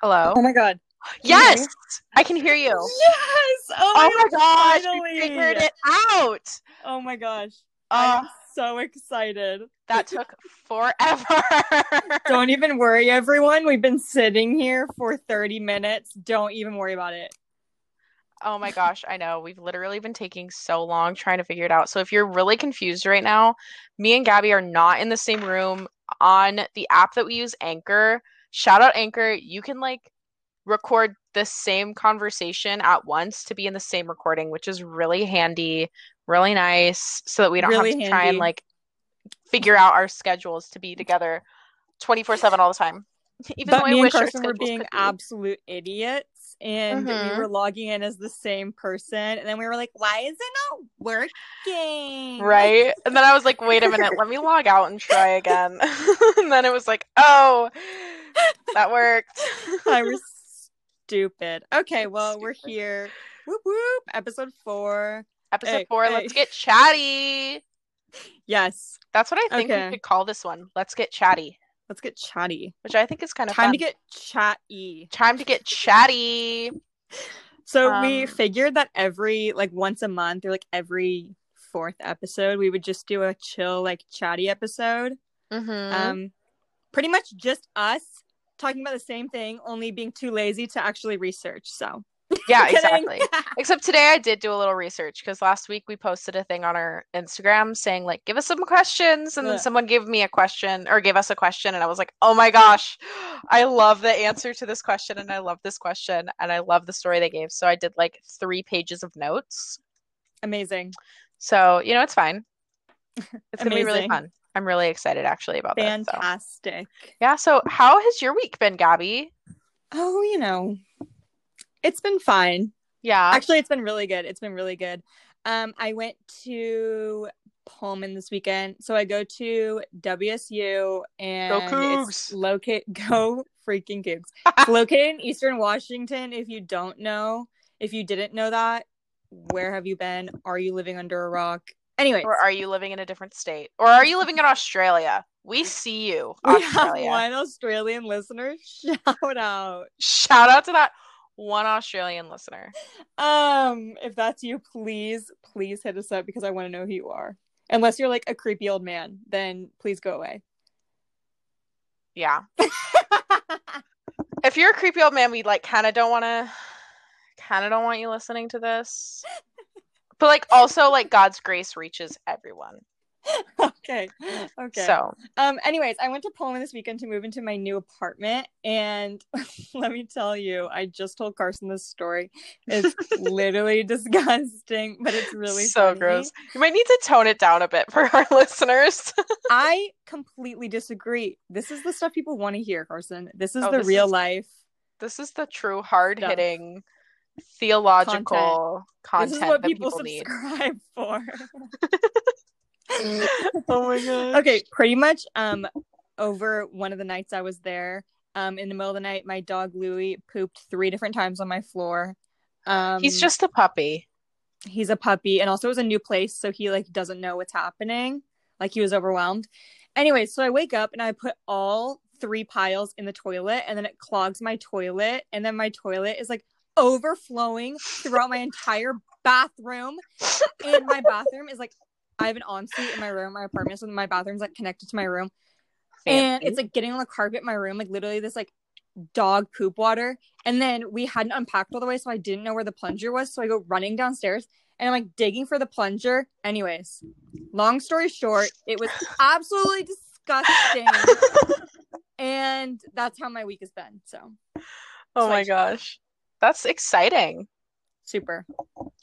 Hello. Oh my god. Yes. I can hear you. Yes. Oh Oh my, my gosh, finally. we figured it out. Oh my gosh. Uh, am so excited. that took forever. Don't even worry, everyone. We've been sitting here for 30 minutes. Don't even worry about it. Oh my gosh, I know. We've literally been taking so long trying to figure it out. So if you're really confused right now, me and Gabi are not in the same room on the app that we use, Anchor. Shout out Anchor. You can like record the same conversation at once to be in the same recording, which is really handy, really nice, so that we don't Really have to try and like figure out our schedules to be together 24/7 all the time. Even But though I me and wish Karsyn were being could be. absolute idiots, and Mhm. we were logging in as the same person, and then we were like, "Why is it not working?" Right? And then I was like, wait a minute, let me log out and try again. and then it was like, oh, that worked. I was stupid. Okay, well, we're here. Whoop whoop. Episode four. Episode Hey, four, hey. let's get chatty. Yes. That's what I think Okay. we could call this one. Let's get chatty, Let's get chatty. which I think is kind of Time fun. to get chatty. Time to get chatty. So we Um, figured that every like once a month or like every fourth episode, we would just do a chill like chatty episode. hmm Um, pretty much just us talking about the same thing, only being too lazy to actually research. So yeah, Kidding. exactly. Except today I did do a little research because last week we posted a thing on our Instagram saying like, give us some questions, and then someone gave me a question or gave us a question, and I was like, oh my gosh, I love the answer to this question, and I love this question, and I love the story they gave. So I did like three pages of notes. Amazing, So you know, it's fine. It's gonna be really fun. I'm really excited actually about this. So. fantastic. Yeah. So how has your week been, Gabi? Oh, you know, it's been fine. Yeah. Actually, it's been really good. It's been really good. Um, I went to Pullman this weekend, so I go to WSU and it's Cougs. locate go freaking Cougs. It's located in Eastern Washington. If you don't know, if you didn't know that, where have you been? Are you living under a rock? Anyway. Or are you living in a different state? Or are you living in Australia? We see you, we have one Australian listener. Shout out. Shout out to that one Australian listener. Um, if that's you, please, please hit us up because I want to know who you are. Unless you're like a creepy old man, then please go away. Yeah. If you're a creepy old man, we like kind of don't want to, kind of don't want you listening to this. But like also like God's grace reaches everyone. okay. Okay. So um anyways, I went to Pullman this weekend to move into my new apartment and let me tell you, I just told Karsyn this story. It's literally disgusting, but it's really so funny. gross. You might need to tone it down a bit for our listeners. I completely disagree. This is the stuff people want to hear, Karsyn. This is Oh, the this real is life. this is the true hard hitting theological content, this is what that people, people need. subscribe for. Oh my god. okay, pretty much um over one of the nights I was there, um in the middle of the night my dog Louie pooped three different times on my floor. Um He's just a puppy. he's a puppy and also it was a new place so he like doesn't know what's happening. Like he was overwhelmed. Anyway, so I wake up and I put all three piles in the toilet and then it clogs my toilet and then my toilet is like overflowing throughout my entire bathroom and my bathroom is like I have an ensuite in my room, my apartment, so my bathroom's like connected to my room. And it's like getting on the carpet in my room, like literally this like dog poop water. And then we hadn't unpacked all the way, so I didn't know where the plunger was. So I go running downstairs and I'm like digging for the plunger. Anyways, long story short, it was absolutely disgusting. and that's how my week has been. So oh my Switch. gosh. That's exciting. super.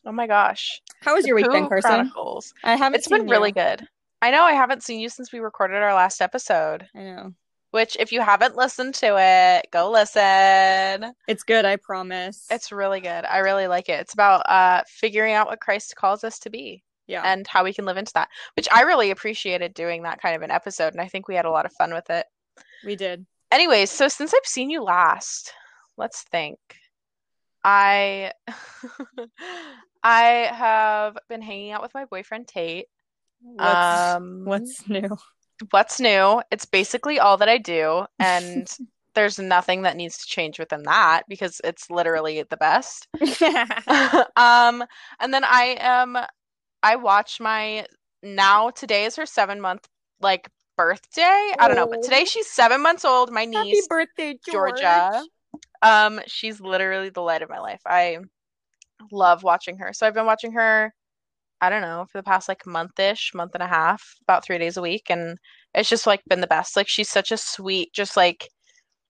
Oh my gosh. How was your week Karsyn? Chronicles. I haven't It's been seen really you. good. I know I haven't seen you since we recorded our last episode, I know. which if you haven't listened to it, go listen. It's good, I promise. It's really good. I really like it. It's about uh figuring out what Christ calls us to be yeah. and how we can live into that, which I really appreciated doing that kind of an episode and I think we had a lot of fun with it. we did. Anyways, so since I've seen you last, let's think. I I have been hanging out with my boyfriend Tate. What's um what's new? what's new? It's basically all that I do and there's nothing that needs to change within that because it's literally the best. um, and then I am I watch my now today is her seven month like birthday. I don't know, but today Oh. she's seven months old. My Happy niece birthday, George. Georgia. Um, she's literally the light of my life. I love watching her. So I've been watching her, I don't know, for the past like month-ish, month and a half, about three days a week, and it's just like been the best. Like she's such a sweet, just like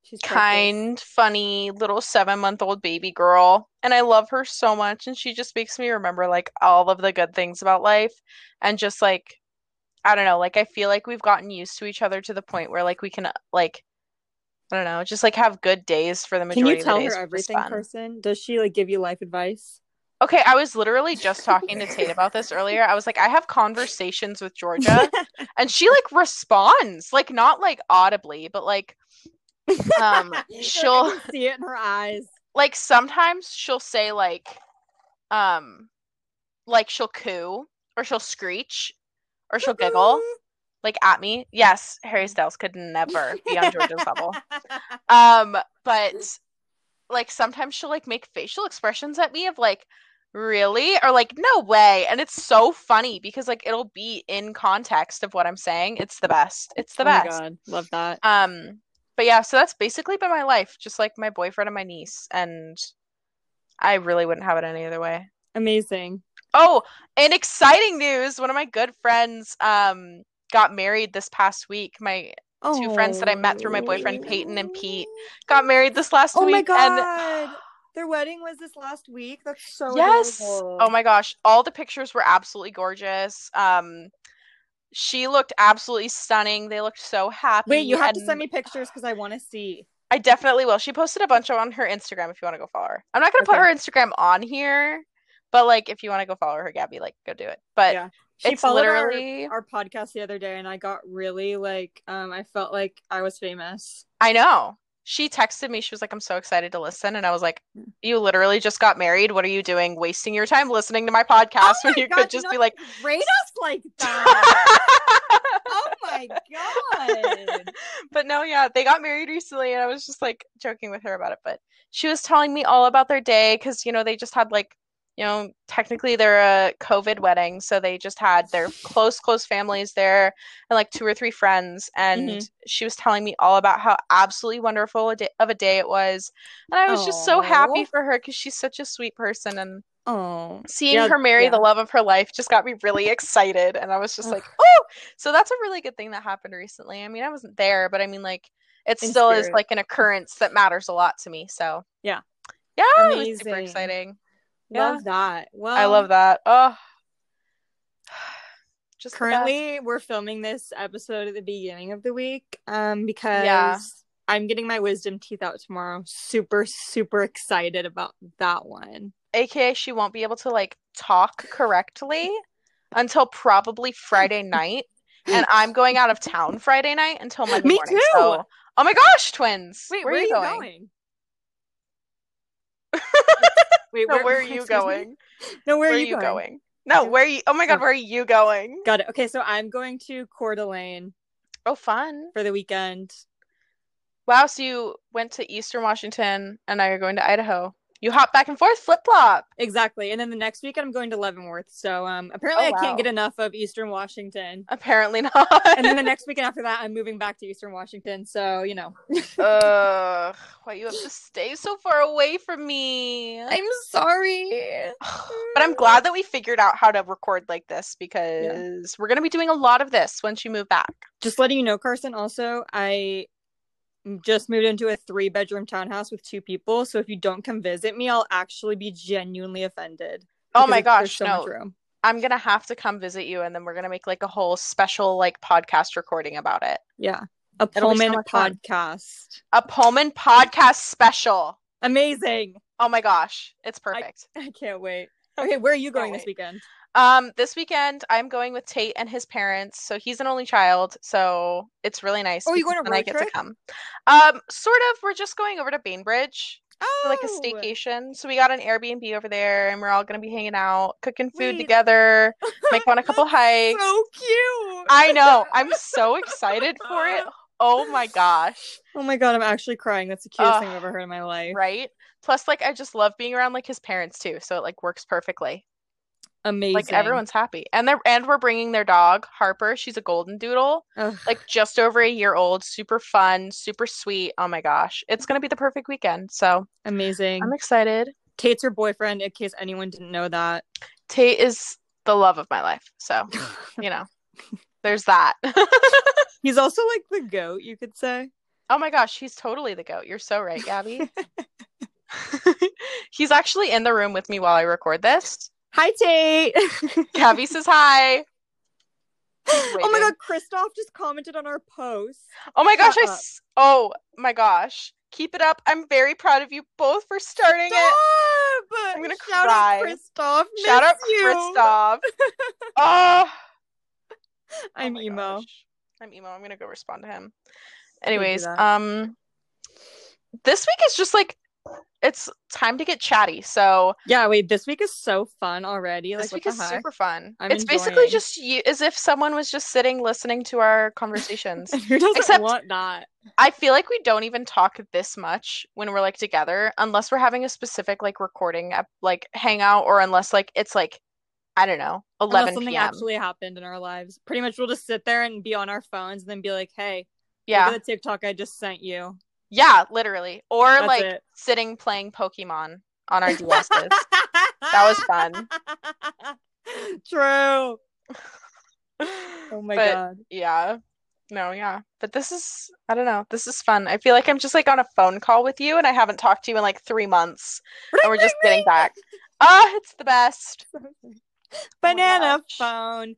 She's kind, funny little seven-month-old baby girl, and I love her so much. And she just makes me remember like all of the good things about life, and just like I don't know, like I feel like we've gotten used to each other to the point where like we can like I don't know, just like have good days for the Can majority you tell of the days. her everything, person? Does she like give you life advice? Okay, I was literally just talking to Tate about this earlier. I was like, I have conversations with Georgia, and she like responds, like not like audibly, but like um she'll see it in her eyes. like sometimes she'll say like um like she'll coo or she'll screech or she'll giggle like at me. Yes, Harry Styles could never be on Georgia's level. Um, but like sometimes she'll like make facial expressions at me of like, really? Or like, no way. And it's so funny because like it'll be in context of what I'm saying. It's the best. It's the oh my best. god, love that. Um, but yeah, so that's basically been my life, just like my boyfriend and my niece, and I really wouldn't have it any other way. Amazing. Oh, and exciting news! One of my good friends um got married this past week. My two friends that I met through my boyfriend Peyton and Pete got married this last Oh my week, god. Their wedding was this last week. That's so Yes. adorable. Oh my gosh, all the pictures were absolutely gorgeous. Um, she looked absolutely stunning. They looked so happy. Wait, you have to send me pictures because I want to see. I definitely will. She posted a bunch on her Instagram if you want to go follow her. I'm not gonna put her Instagram on here, but like if you want to go follow her, Gabi, like go do it. But Yeah. She it's followed our- literally our, podcast the other day, and I got really like, um, I felt like I was famous. I know. She texted me. She was like, "I'm so excited to listen," and I was like, Hmm. "You literally just got married. What are you doing? Wasting your time listening to my podcast when my you God, could just be like." rate us like that. oh my god. but no, yeah, they got married recently, and I was just like joking with her about it. But she was telling me all about their day because you know they just had like, you know, technically they're a COVID wedding, so they just had their close, close families there and like two or three friends. And Mhm. she was telling me all about how absolutely wonderful a day, of a day it was, and I was just so happy for her because she's such a sweet person and. Oh. Seeing Yeah, her marry the love of her life just got me really excited, and I was just like, "Oh!" So that's a really good thing that happened recently. I mean, I wasn't there, but I mean, like, it In still is like an occurrence that matters a lot to me. So Yeah. yeah, it was super exciting. Yeah. Love that. Well, I love that. Oh, just. Currently, we're filming this episode at the beginning of the week um because yeah. I'm getting my wisdom teeth out tomorrow. Super super excited about that one. aka she won't be able to like talk correctly until probably Friday night, and I'm going out of town Friday night until Monday Me morning. too. So, oh my gosh, twins! Wait, where, are you going? Wait, No, where are you excuse me? going? No, where, Where are you going? No, where are you? Oh my god, Oh. where are you going? Got it. Okay, so I'm going to Coeur d'Alene Oh, fun! for the weekend. Wow, so you went to Eastern Washington, and now you're going to Idaho. You hop back and forth, flip flop. Exactly. And then the next weekend I'm going to Leavenworth. So um apparently Oh, I wow. can't get enough of Eastern Washington. Apparently not. And then the next weekend after that I'm moving back to Eastern Washington. So, you know. Ugh, why you have to stay so far away from me? I'm sorry. But I'm glad that we figured out how to record like this because we're gonna be doing a lot of this once you move back. Just letting you know, Karsyn, also, I just moved into a three bedroom townhouse with two people. So if you don't come visit me, I'll actually be genuinely offended. Oh my gosh, so no. I'm gonna have to come visit you, and then we're gonna make like a whole special like podcast recording about it. Yeah. A It'll so Pullman fun. podcast. A Pullman podcast special. Amazing. Oh my gosh, it's perfect. I can't wait. Okay, where are you going this weekend? Um, this weekend I'm going with Tate and his parents. So he's an only child, so it's really nice. Oh, you going a I get trip? to come. Um, sort of. We're just going over to Bainbridge Oh, for like a staycation. So we got an Airbnb over there, and we're all gonna be hanging out, cooking food Wait. together, make on a couple That's hikes. So cute. I know. I'm so excited for it. Oh my gosh. Oh my god, I'm actually crying. That's the cutest thing I've ever heard in my life. Right? Plus, like, I just love being around like his parents too, so it like works perfectly. Amazing. Like everyone's happy, and they're and we're bringing their dog Harper. She's a golden doodle, Ugh, like just over a year old. Super fun, super sweet. Oh my gosh, it's gonna be the perfect weekend. So amazing. I'm excited. Tate's her boyfriend, in case anyone didn't know that. Tate is the love of my life, so you know, there's that. He's also like the goat, you could say. Oh my gosh, he's totally the goat. You're so right, Gabi. He's actually in the room with me while I record this. Hi, Tate. Gabi says hi. Oh my god, Christoph just commented on our post. Oh my gosh, I Shut up. s- oh my gosh. Keep it up. I'm very proud of you both for starting it. Stop! I'm gonna Shout cry. out Christoph. Shout out you. Christoph. Oh, I'm oh emo. gosh. I'm emo. I'm gonna go respond to him. Anyways, um this week is just like it's time to get chatty. So Yeah, wait, this week is so fun already. Like, this week is heck? super fun. I'm it's basically just you as if someone was just sitting listening to our conversations. Who doesn't Except- want that? I feel like we don't even talk this much when we're like together unless we're having a specific like recording like hangout or unless like it's like I don't know, Unless 11 something p.m. actually happened in our lives. Pretty much we'll just sit there and be on our phones and then be like, hey, yeah. look at the TikTok I just sent you. Yeah, literally. Or That's like it. sitting playing Pokemon on our DSs. That was fun. True. Oh my But, god. Yeah. No, yeah. But this is I don't know. This is fun. I feel like I'm just like on a phone call with you and I haven't talked to you in like 3 months and we're just getting back. Ah, it's the best. Banana gosh. phone.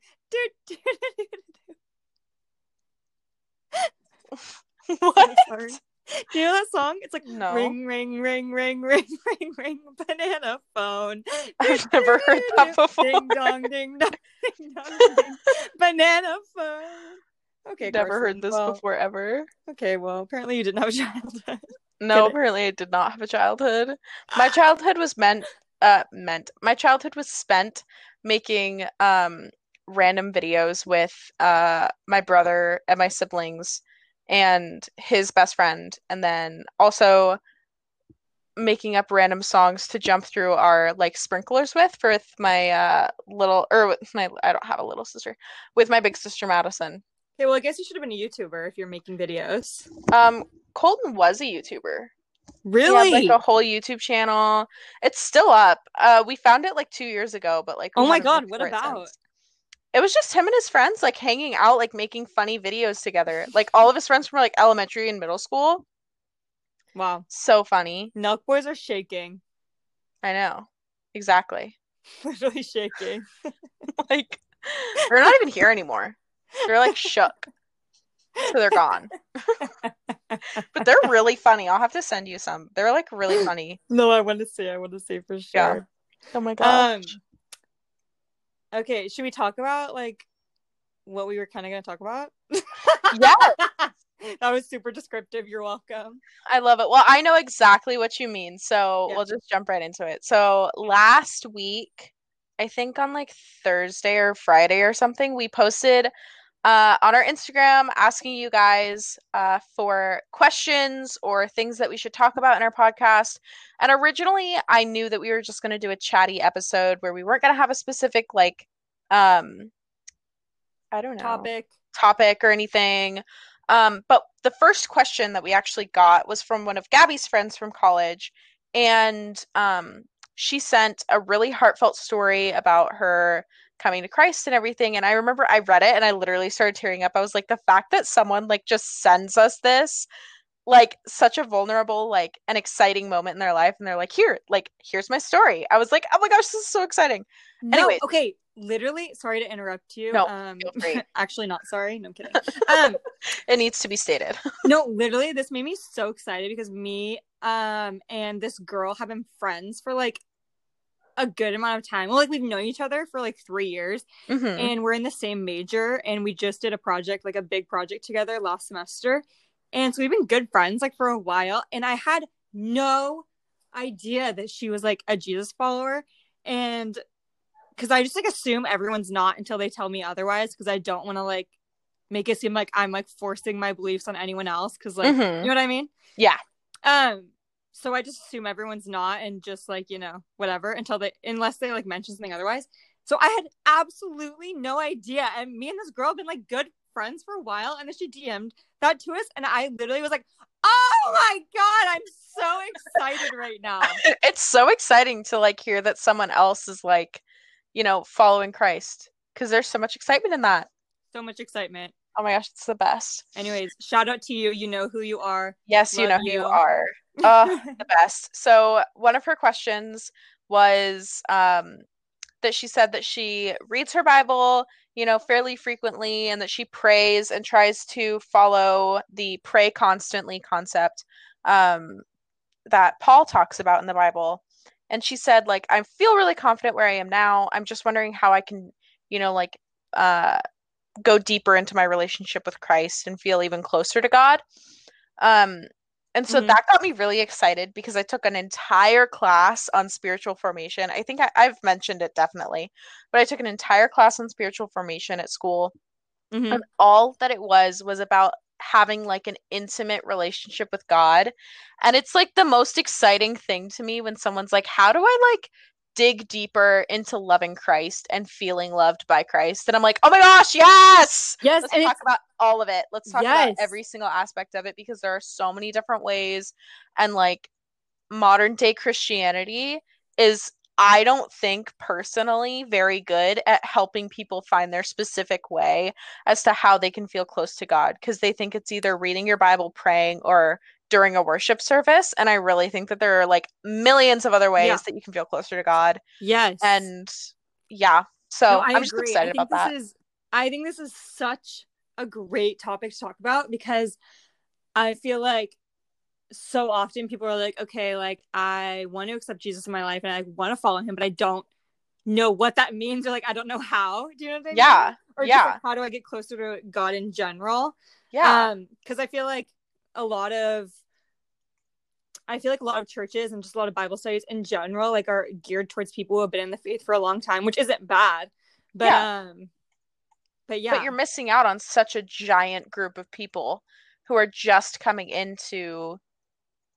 What? Do you know that song? It's like No. ring, ring, ring, ring, ring, ring, ring, banana phone. I've never heard that before. Ding dong, ding dong, ding dong, ding. Banana phone. Okay, Never Karsyn, heard this well, before ever. Okay, well, apparently you didn't have a childhood. No, apparently I did not have a childhood. My childhood was meant uh meant. My childhood was spent making um random videos with uh my brother and my siblings and his best friend and then also making up random songs to jump through our like sprinklers with for with my uh little or with my I don't have a little sister with my big sister Madison. Okay, well, I guess you should have been a YouTuber if you're making videos. Um Colton was a YouTuber. He Really? had like a whole YouTube channel. It's still up. Uh, we found it like two years ago, but like, oh my god, what about? since. It was just him and his friends like hanging out, like making funny videos together. Like all of his friends from like elementary and middle school. Wow. So funny. Nelk boys are shaking. I know. Exactly. Literally shaking. Like they're not even here anymore. They're like shook. So they're gone. But they're really funny. I'll have to send you some. They're like really funny. no, I want to see. I want to see for sure. Yeah. Oh my gosh. Um. Okay, should we talk about like what we were kind of going to talk about? Yeah. that was super descriptive. You're welcome. I love it. Well, I know exactly what you mean, so Yeah. we'll just jump right into it. So last week, I think on like Thursday or Friday or something, we posted uh, on our Instagram asking you guys uh, for questions or things that we should talk about in our podcast. And originally, I knew that we were just going to do a chatty episode where we weren't going to have a specific like, um, I don't know Topic. topic or anything. Um, but the first question that we actually got was from one of Gabi's friends from college, and um, she sent a really heartfelt story about her coming to Christ and everything. And I remember I read it and I literally started tearing up. I was like, the fact that someone like just sends us this, like such a vulnerable, like an exciting moment in their life, and they're like, here, like here's my story. I was like, oh my gosh, this is so exciting. No, Anyways. okay. Literally, sorry to interrupt you. No, um, actually, not sorry. No, I'm kidding. um, It needs to be stated. no, literally, this made me so excited because me um and this girl have been friends for like a good amount of time. Well, like we've known each other for like three years, Mhm. and we're in the same major, and we just did a project, like a big project together last semester, and so we've been good friends like for a while. And I had no idea that she was like a Jesus follower, and because I just like assume everyone's not until they tell me otherwise, because I don't want to like make it seem like I'm like forcing my beliefs on anyone else because like Mhm. you know what I mean? Yeah. Um so I just assume everyone's not and just like, you know, whatever until they unless they like mention something otherwise. So I had absolutely no idea. And me and this girl have been like good friends for a while and then she DM'd that to us and I literally was like, "Oh my god, I'm so excited right now." It's so exciting to like hear that someone else is like, you know, following Christ because there's so much excitement in that. So much excitement. Oh my gosh, it's the best. Anyways, shout out to you. You know who you are. Yes, you know who you you. are. Uh, the best. So one of her questions was um, that she said that she reads her Bible, you know, fairly frequently, and that she prays and tries to follow the pray constantly concept um, that Paul talks about in the Bible. And she said, like, I feel really confident where I am now. I'm just wondering how I can, you know, like, uh, go deeper into my relationship with Christ and feel even closer to God. Um, and so Mhm. that got me really excited because I took an entire class on spiritual formation. I think I, I've mentioned it definitely, but I took an entire class on spiritual formation at school. Mhm. And all that it was was about having like an intimate relationship with God. And it's like the most exciting thing to me when someone's like, How do I like dig deeper into loving Christ and feeling loved by Christ? And I'm like, Oh my gosh, yes! Yes, Let's talk about all of it. Let's talk about every single aspect of it because there are so many different ways. And like modern day Christianity is, I don't think personally very good at helping people find their specific way as to how they can feel close to God because they think it's either reading your Bible, praying, or during a worship service. And I really think that there are like millions of other ways Yeah. that you can feel closer to God. yes. And yeah, so No, I I'm just excited I think about that. this is I think this is such a great topic to talk about because I feel like so often people are like, okay, like I want to accept Jesus in my life and I want to follow him, but I don't know what that means or like I don't know how. Do you know what I mean? Yeah, Or just yeah. like, how do I get closer to God in general? yeah, Um, because I feel like a lot of I feel like a lot of churches and just a lot of Bible studies in general like are geared towards people who have been in the faith for a long time, which isn't bad. But um but yeah. but you're missing out on such a giant group of people who are just coming into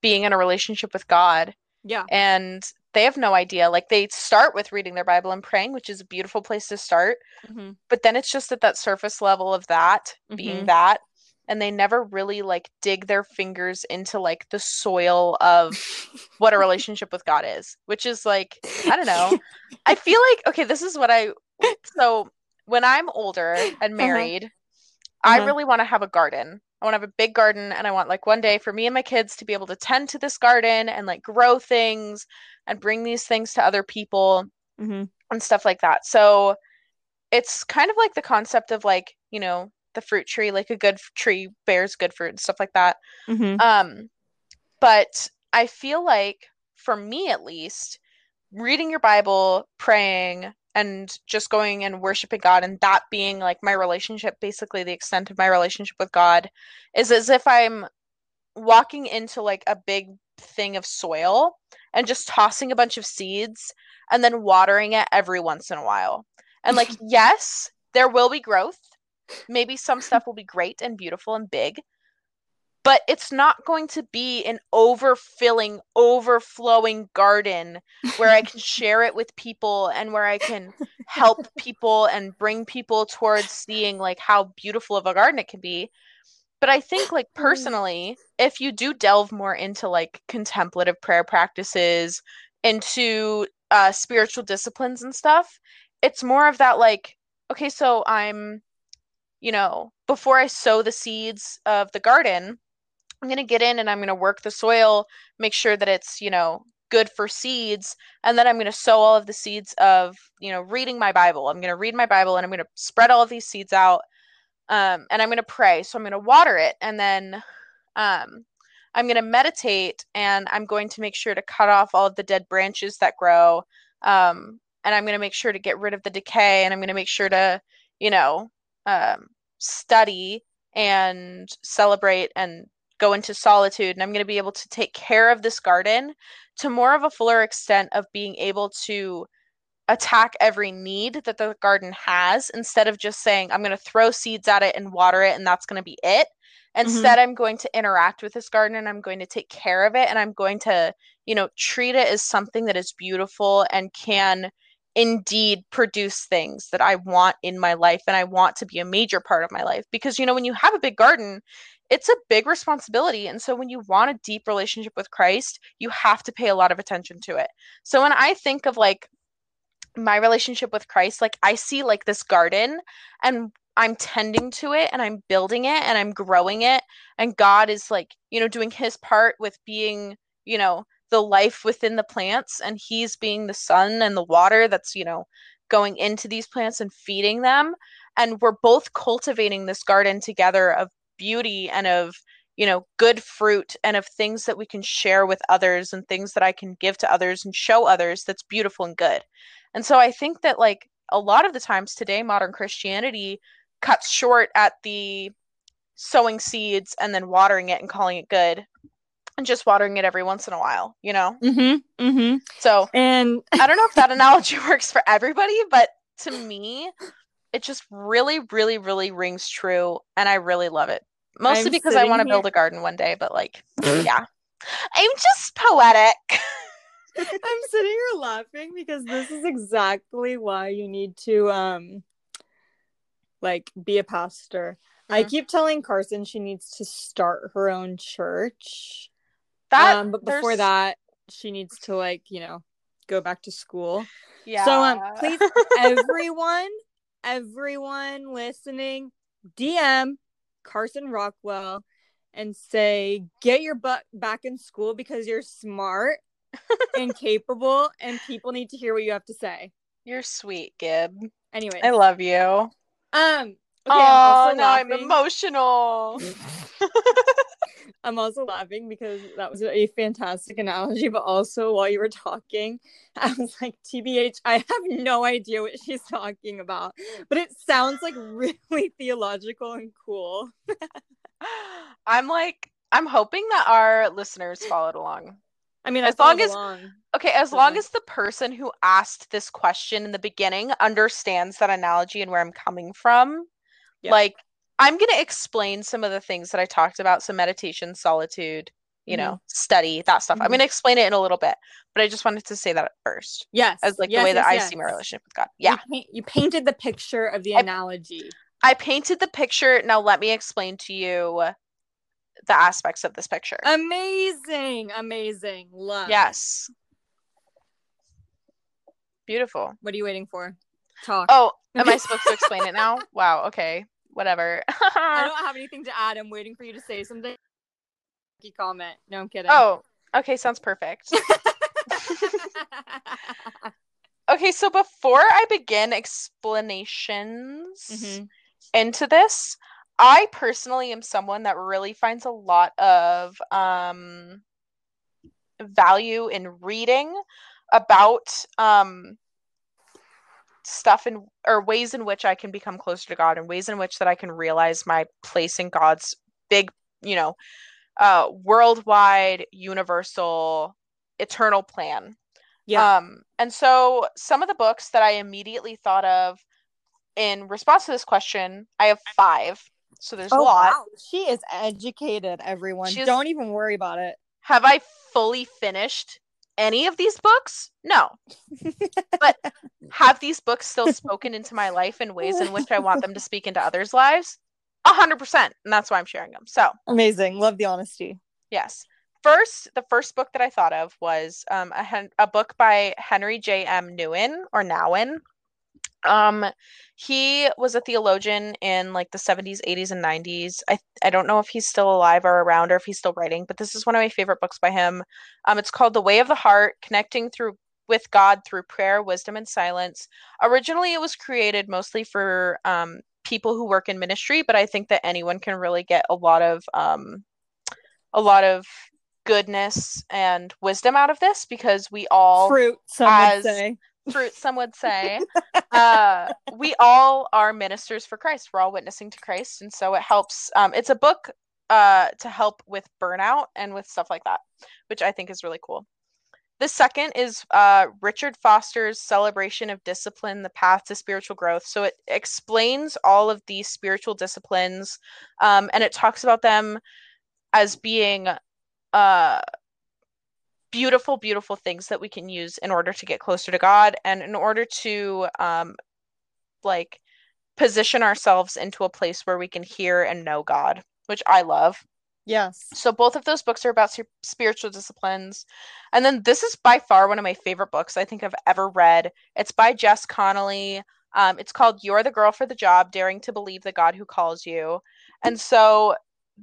being in a relationship with God yeah. and they have no idea. Like they start with reading their Bible and praying, which is a beautiful place to start, hmm but then it's just at that surface level of that being Mhm. that and they never really like dig their fingers into like the soil of what a relationship with God is, which is like I don't know. I feel like okay, this is what I so when I'm older and married, I Uh-huh. really want to have a garden. I want to have a big garden and I want like one day for me and my kids to be able to tend to this garden and like grow things and bring these things to other people hmm and stuff like that. So it's kind of like the concept of like, you know, the fruit tree, like a good tree bears good fruit and stuff like that. hmm Um, but I feel like for me at least, reading your Bible, praying, and just going and worshiping God and that being like my relationship, basically the extent of my relationship with God, is as if I'm walking into like a big thing of soil and just tossing a bunch of seeds and then watering it every once in a while. And like, yes, there will be growth. Maybe some stuff will be great and beautiful and big, but it's not going to be an overfilling, overflowing garden where I can share it with people and where I can help people and bring people towards seeing like how beautiful of a garden it can be. But I think like personally, if you do delve more into like contemplative prayer practices, into uh spiritual disciplines and stuff, it's more of that like, okay, so I'm you know, before I sow the seeds of the garden, I'm going to get in and I'm going to work the soil, make sure that it's, you know, good for seeds, and then I'm going to sow all of the seeds of, you know, reading my Bible. I'm going to read my Bible and I'm going to spread all of these seeds out. Um, and I'm going to pray. So I'm going to water it and then um, I'm going to meditate and I'm going to make sure to cut off all of the dead branches that grow. Um, and I'm going to make sure to get rid of the decay and I'm going to make sure to, you know, um, study and celebrate and go into solitude and i'm going to be able to take care of this garden to more of a fuller extent of being able to attack every need that the garden has instead of just saying I'm going to throw seeds at it and water it and that's going to be it. Instead, mm-hmm. I'm going to interact with this garden and I'm going to take care of it and I'm going to, you know, treat it as something that is beautiful and can indeed produce things that I want in my life and I want to be a major part of my life. Because, you know, when you have a big garden, it's a big responsibility. And so when you want a deep relationship with Christ, you have to pay a lot of attention to it. So when I think of like my relationship with Christ, like I see like this garden and I'm tending to it and I'm building it and I'm growing it. And God is like, you know, doing his part with being, you know, the life within the plants and he's being the sun and the water that's you know going into these plants and feeding them and we're both cultivating this garden together of beauty and of you know good fruit and of things that we can share with others and things that I can give to others and show others that's beautiful and good. And so I think that like a lot of the times today modern Christianity cuts short at the sowing seeds and then watering it and calling it good and just watering it every once in a while, you know? Mm-hmm. Mm-hmm. So and I don't know if that analogy works for everybody, but to me, it just really, really, really rings true. And I really love it. Mostly I'm because I want to build a garden one day, but like, yeah. I'm just poetic. I'm sitting here laughing because this is exactly why you need to um like be a pastor. Mm-hmm. I keep telling Karsyn she needs to start her own church that um, but before there's... that, she needs to like you know go back to school. Yeah. So um, please, everyone, everyone listening, DM Karsyn Rockwell and say get your butt back in school because you're smart and capable, and people need to hear what you have to say. You're sweet, Gib. Anyway, I love you. Um. Okay, oh, now I'm emotional. I'm also laughing because that was a fantastic analogy, but also while you were talking, I was like, TBH, I have no idea what she's talking about, but it sounds like really theological and cool. I'm like, I'm hoping that our listeners followed along. I mean, as long as along. okay, as long as the person who asked this question in the beginning understands that analogy and where I'm coming from, yeah. like I'm going to explain some of the things that I talked about. So, meditation, solitude, you mm-hmm. know, study, that stuff. Mm-hmm. I'm going to explain it in a little bit, but I just wanted to say that first. Yes. As like yes, the way yes, that yes. I see my relationship with God. Yeah. You, paint, you painted the picture of the I, analogy. I painted the picture. Now, let me explain to you the aspects of this picture. Amazing. Amazing. Love. Yes. Beautiful. What are you waiting for? Talk. Oh, am I supposed to explain it now? Wow. Okay whatever. I don't have anything to add. I'm waiting for you to say something. Comment. No, I'm kidding. Oh, okay. Sounds perfect. okay, so before I begin explanations mm-hmm. into this, I personally am someone that really finds a lot of um, value in reading about um, stuff in or ways in which I can become closer to God and ways in which that I can realize my place in God's big, you know, uh worldwide, universal, eternal plan. Yeah. Um and so some of the books that I immediately thought of in response to this question, I have 5. So there's oh, a lot. Wow. She is educated, everyone. She's, Don't even worry about it. Have I fully finished any of these books? No. but have these books still spoken into my life in ways in which I want them to speak into others' lives? A hundred percent. And that's why I'm sharing them. So amazing. Love the honesty. Yes. First, the first book that I thought of was um, a, a book by Henri J. M. Newen or Nouwen. Um, he was a theologian in like the 70s, 80s, and 90s. I I don't know if he's still alive or around or if he's still writing, but this is one of my favorite books by him. Um, it's called The Way of the Heart: Connecting Through with God through prayer, wisdom, and silence. Originally, it was created mostly for um, people who work in ministry, but I think that anyone can really get a lot of um, a lot of goodness and wisdom out of this because we all fruit. Some as, would say fruit, some would say. uh, we all are ministers for Christ. We're all witnessing to Christ, and so it helps. Um, it's a book uh, to help with burnout and with stuff like that, which I think is really cool. the second is uh, Richard Foster's Celebration of Discipline The Path to Spiritual Growth. So it explains all of these spiritual disciplines um, and it talks about them as being uh, beautiful, beautiful things that we can use in order to get closer to God and in order to um, like position ourselves into a place where we can hear and know God, which I love. Yes. So both of those books are about spiritual disciplines. And then this is by far one of my favorite books I think I've ever read. It's by Jess Connolly. Um, it's called You're the Girl for the Job Daring to Believe the God Who Calls You. And so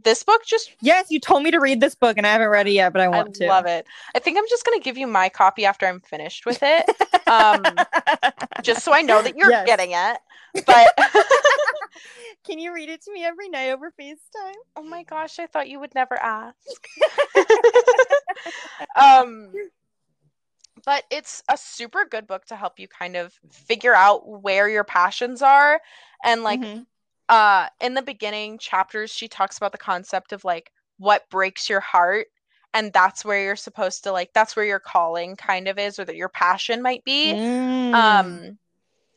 this book just yes you told me to read this book and i haven't read it yet but i want I to. love it. I think i'm just going to give you my copy after i'm finished with it um, just so i know that you're yes. getting it but can you read it to me every night over facetime? Oh my gosh i thought you would never ask. Um but it's a super good book to help you kind of figure out where your passions are and like mm-hmm uh in the beginning chapters she talks about the concept of like what breaks your heart and that's where you're supposed to like that's where your calling kind of is or that your passion might be mm. um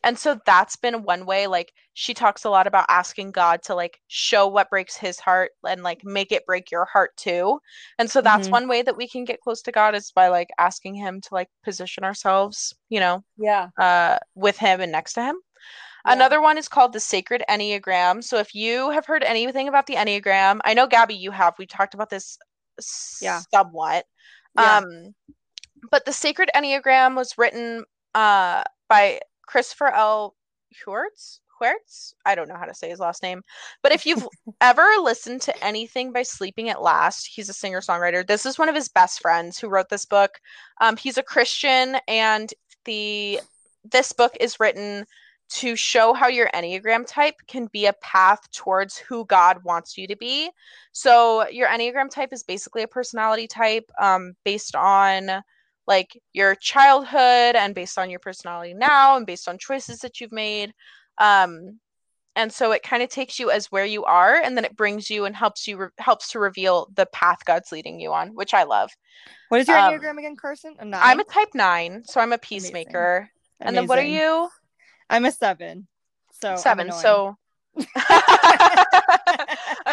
and so that's been one way like she talks a lot about asking god to like show what breaks his heart and like make it break your heart too and so that's mm-hmm. one way that we can get close to god is by like asking him to like position ourselves you know yeah uh with him and next to him yeah. Another one is called the Sacred Enneagram. So if you have heard anything about the Enneagram, I know Gabi, you have. We talked about this yeah. somewhat. Yeah. Um, but the Sacred Enneagram was written uh, by Christopher L. Heuertz. Heuertz? I don't know how to say his last name. But if you've ever listened to anything by Sleeping at Last, he's a singer songwriter. This is one of his best friends who wrote this book. Um, he's a Christian, and the this book is written to show how your Enneagram type can be a path towards who God wants you to be. So, your Enneagram type is basically a personality type um, based on like your childhood and based on your personality now and based on choices that you've made. Um, and so it kind of takes you as where you are and then it brings you and helps you re- helps to reveal the path god's leading you on which i love what is your um, enneagram again Karsyn I'm a type nine so i'm a peacemaker Amazing. and Amazing. then what are you I'm a seven. So seven. So I'm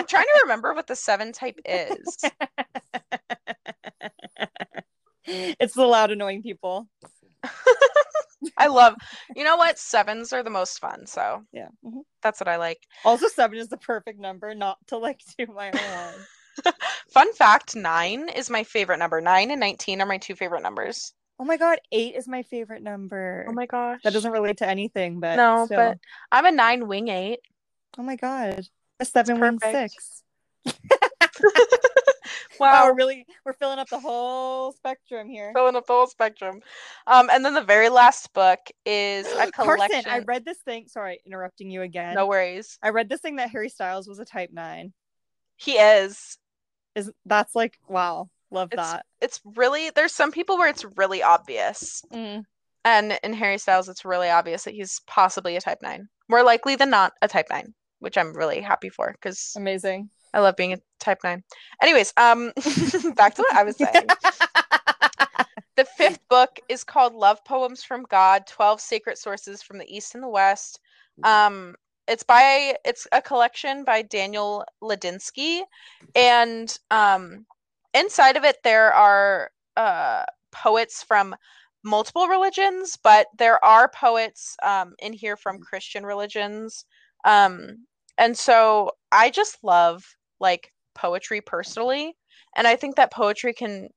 trying to remember what the seven type is. it's the loud, annoying people. I love, you know what? Sevens are the most fun. So yeah, mm-hmm. that's what I like. Also, seven is the perfect number not to like do my own. Fun fact: nine is my favorite number. Nine and nineteen are my two favorite numbers. Oh my god, eight is my favorite number. Oh my gosh. That doesn't relate to anything, but no, still. but I'm a nine wing eight. Oh my god. A seven wing six. wow. wow, we're really we're filling up the whole spectrum here. Filling up the whole spectrum. Um, and then the very last book is a collection. Karsyn, I read this thing. Sorry, interrupting you again. No worries. I read this thing that Harry Styles was a type nine. He is. Is that's like wow. Love it's, that. It's really there's some people where it's really obvious. Mm. And in Harry Styles, it's really obvious that he's possibly a type nine. More likely than not, a type nine, which I'm really happy for because amazing. I love being a type nine. Anyways, um, back to what I was saying. the fifth book is called Love Poems from God: Twelve Sacred Sources from the East and the West. Um, it's by it's a collection by Daniel Ladinsky, and um, inside of it there are uh, poets from multiple religions, but there are poets um, in here from mm-hmm. Christian religions. Um, and so I just love like poetry personally. And I think that poetry can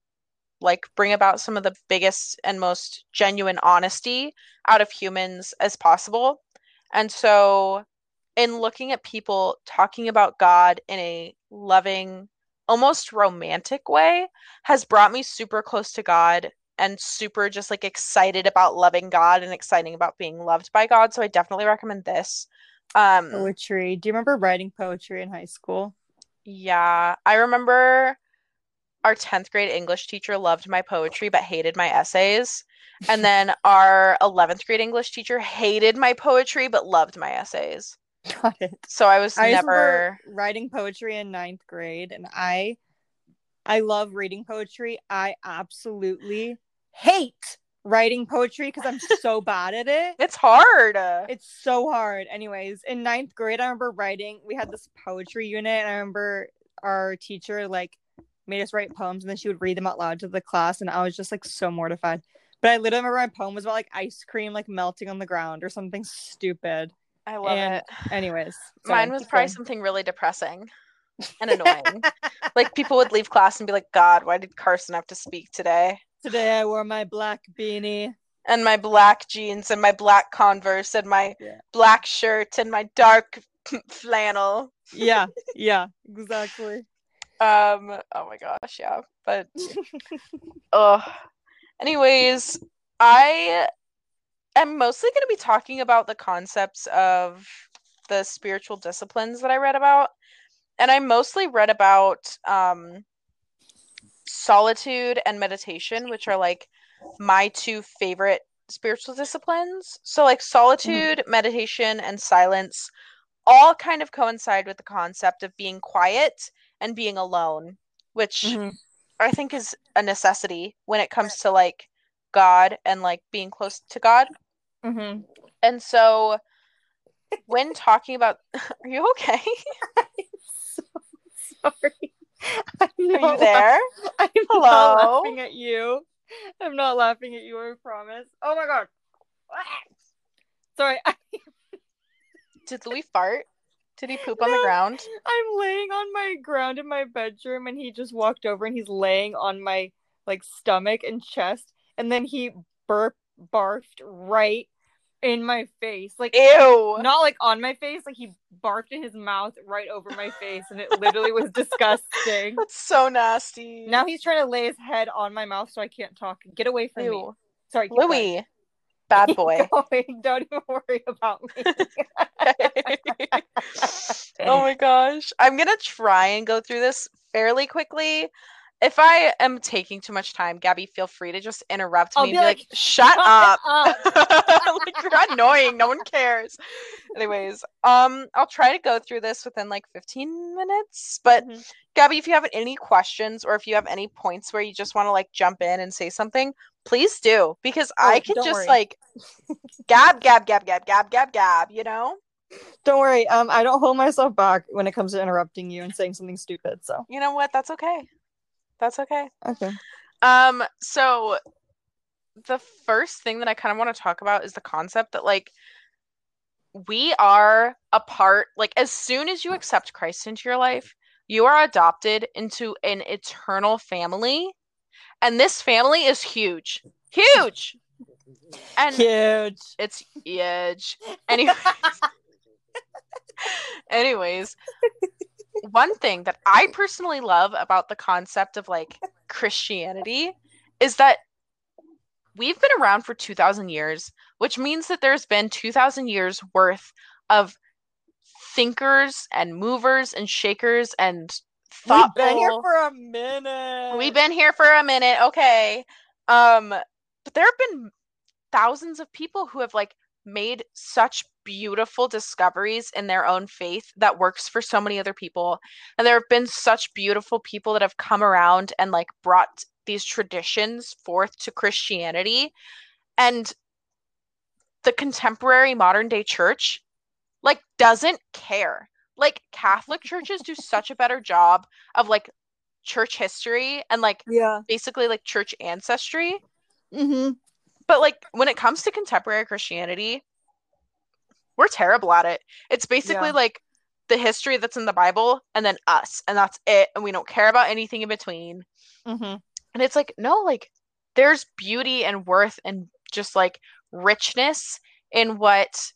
like bring about some of the biggest and most genuine honesty out of humans as possible. And so in looking at people talking about God in a loving, almost romantic way has brought me super close to God and super just like excited about loving God and exciting about being loved by God. So I definitely recommend this. Um poetry. Do you remember writing poetry in high school? Yeah. I remember our 10th grade English teacher loved my poetry but hated my essays. And then our 11th grade English teacher hated my poetry but loved my essays. Got it. So I was I never writing poetry in ninth grade, and I, I love reading poetry. I absolutely hate writing poetry because I'm so bad at it. It's hard. It's so hard. Anyways, in ninth grade, I remember writing. We had this poetry unit, and I remember our teacher like made us write poems, and then she would read them out loud to the class, and I was just like so mortified. But I literally remember my poem was about like ice cream like melting on the ground or something stupid. I love And- it. Anyways, sorry, Mine was probably going. something really depressing and annoying. like people would leave class and be like, God, why did Karsyn have to speak today? Today I wore my black beanie. And my black jeans and my black Converse and my Yeah. black shirt and my dark flannel. Yeah, yeah, exactly. Um, oh my gosh, yeah. But ugh. Anyways, I am mostly going to be talking about the concepts of the spiritual disciplines that I read about. And I mostly read about um, solitude and meditation, which are like my two favorite spiritual disciplines. So, like, solitude, meditation, and silence all kind of coincide with the concept of being quiet and being alone, which Mhm. I think is a necessity when it comes to like God and like being close to God. Mhm. And so when talking about are you okay? so sorry. I'm Are you there? laugh- I'm Hello? not laughing at you. I'm not laughing at you. I promise. Oh my god. Sorry, Did Louis fart? Did he poop on the ground? I'm laying on my ground in my bedroom, and he just walked over and he's laying on my like stomach and chest, and then he burp barfed right in my face, like Ew. not like on my face, like he barfed in his mouth right over my face, and it literally was disgusting. That's so nasty. Now he's trying to lay his head on my mouth so I can't talk. Get away from me. Sorry, going. Louis. Bad boy. Don't even worry about me. oh my gosh. I'm going to try and go through this fairly quickly. If I am taking too much time, Gabi, feel free to just interrupt I'll me be and be like, like, shut up. up. like you're annoying. No one cares. Anyways, um, I'll try to go through this within like 15 minutes. But Mhm. Gabi, if you have any questions or if you have any points where you just want to like jump in and say something, please do because I Oh, can just worry. like gab, gab, gab, gab, gab, gab, gab. You know, Don't worry. Um, I don't hold myself back when it comes to interrupting you and saying something stupid. So you know what? That's okay. That's okay. okay. Um, so the first thing that I kind of want to talk about is the concept that like we are a part like as soon as you accept Christ into your life, you are adopted into an eternal family. And this family is huge. Huge. And Huge. it's huge. Anyways, anyways, one thing that I personally love about the concept of like Christianity is that we've been around for 2000 years, which means that there's been 2000 years worth of thinkers and movers and shakers and We've been here for a minute. We've been here for a minute, okay. Um, but there have been thousands of people who have like made such beautiful discoveries in their own faith that works for so many other people. And there have been such beautiful people that have come around and like brought these traditions forth to Christianity. And the contemporary modern day church like doesn't care. Like Catholic churches do such a better job of like church history and like Yeah. basically like church ancestry. Mm-hmm. But like when it comes to contemporary Christianity, we're terrible at it. It's basically Yeah. like the history that's in the Bible and then us, and that's it. And we don't care about anything in between. Mm-hmm. And it's like, no, like there's beauty and worth and just like richness in what,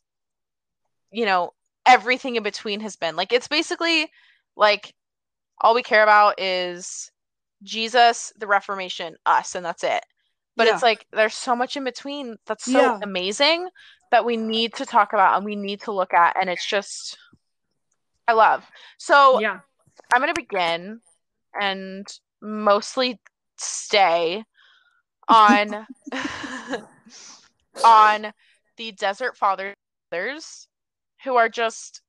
you know, everything in between has been. Like it's basically like all we care about is Jesus, the Reformation, us, and that's it. But it's like there's so much in between that's so Yeah. amazing that we need to talk about and we need to look at. And it's just, I love. So yeah. I'm going to begin and mostly stay on on the Desert Fathers who are just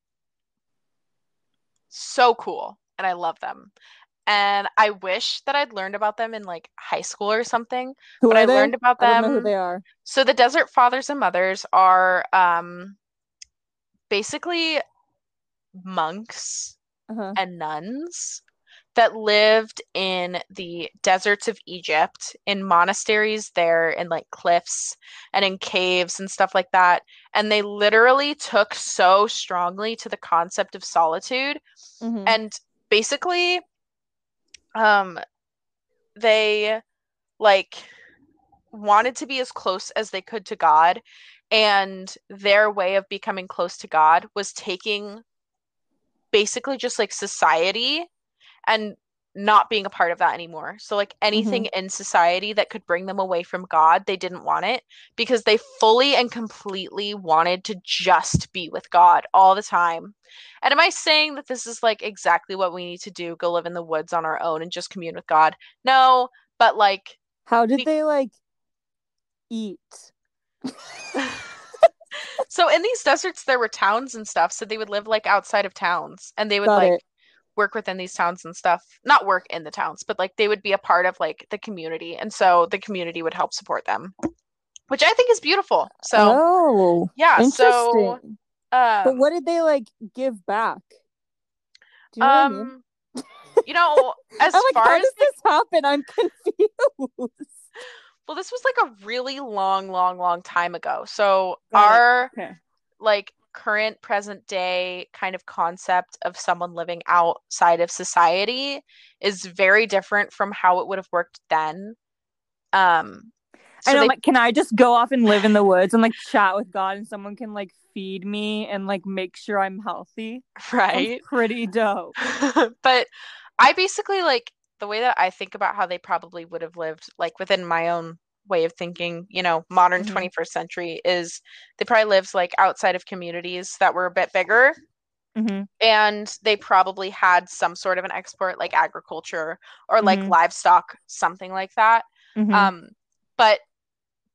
so cool and I love them. And I wish that I'd learned about them in like high school or something. Who but I they? learned about I don't know them. who they are. So the desert fathers and mothers are um basically monks Uh-huh. and nuns that lived in the deserts of Egypt in monasteries there in like cliffs and in caves and stuff like that and they literally took so strongly to the concept of solitude Mhm. and basically um they like wanted to be as close as they could to God and their way of becoming close to God was taking basically just like society and not being a part of that anymore. So like anything mm-hmm. in society that could bring them away from God, they didn't want it because they fully and completely wanted to just be with God all the time. And am I saying that this is like exactly what we need to do, go live in the woods on our own and just commune with God? No, but like How did we- they like eat? so in these deserts there were towns and stuff, so they would live like outside of towns and they would Got like it. Work within these towns and stuff. Not work in the towns, but like they would be a part of like the community. And so the community would help support them. Which I think is beautiful. So oh, yeah, so uh, but what did they like give back? You know what I mean? um you know, as I'm like, far as does this happen? I'm confused. well, this was like a really long, long, long time ago. So Got our Okay. like current present day kind of concept of someone living outside of society is very different from how it would have worked then. Um so and I'm they- like, can I just go off and live in the woods and like chat with God and someone can like feed me and like make sure I'm healthy? Right. pretty dope. but I basically like the way that I think about how they probably would have lived, like within my own way of thinking, you know, modern Mhm. 21st century, is they probably lived like outside of communities that were a bit bigger hmm and they probably had some sort of an export like agriculture or like Mhm. livestock, something like that. hmm Um, but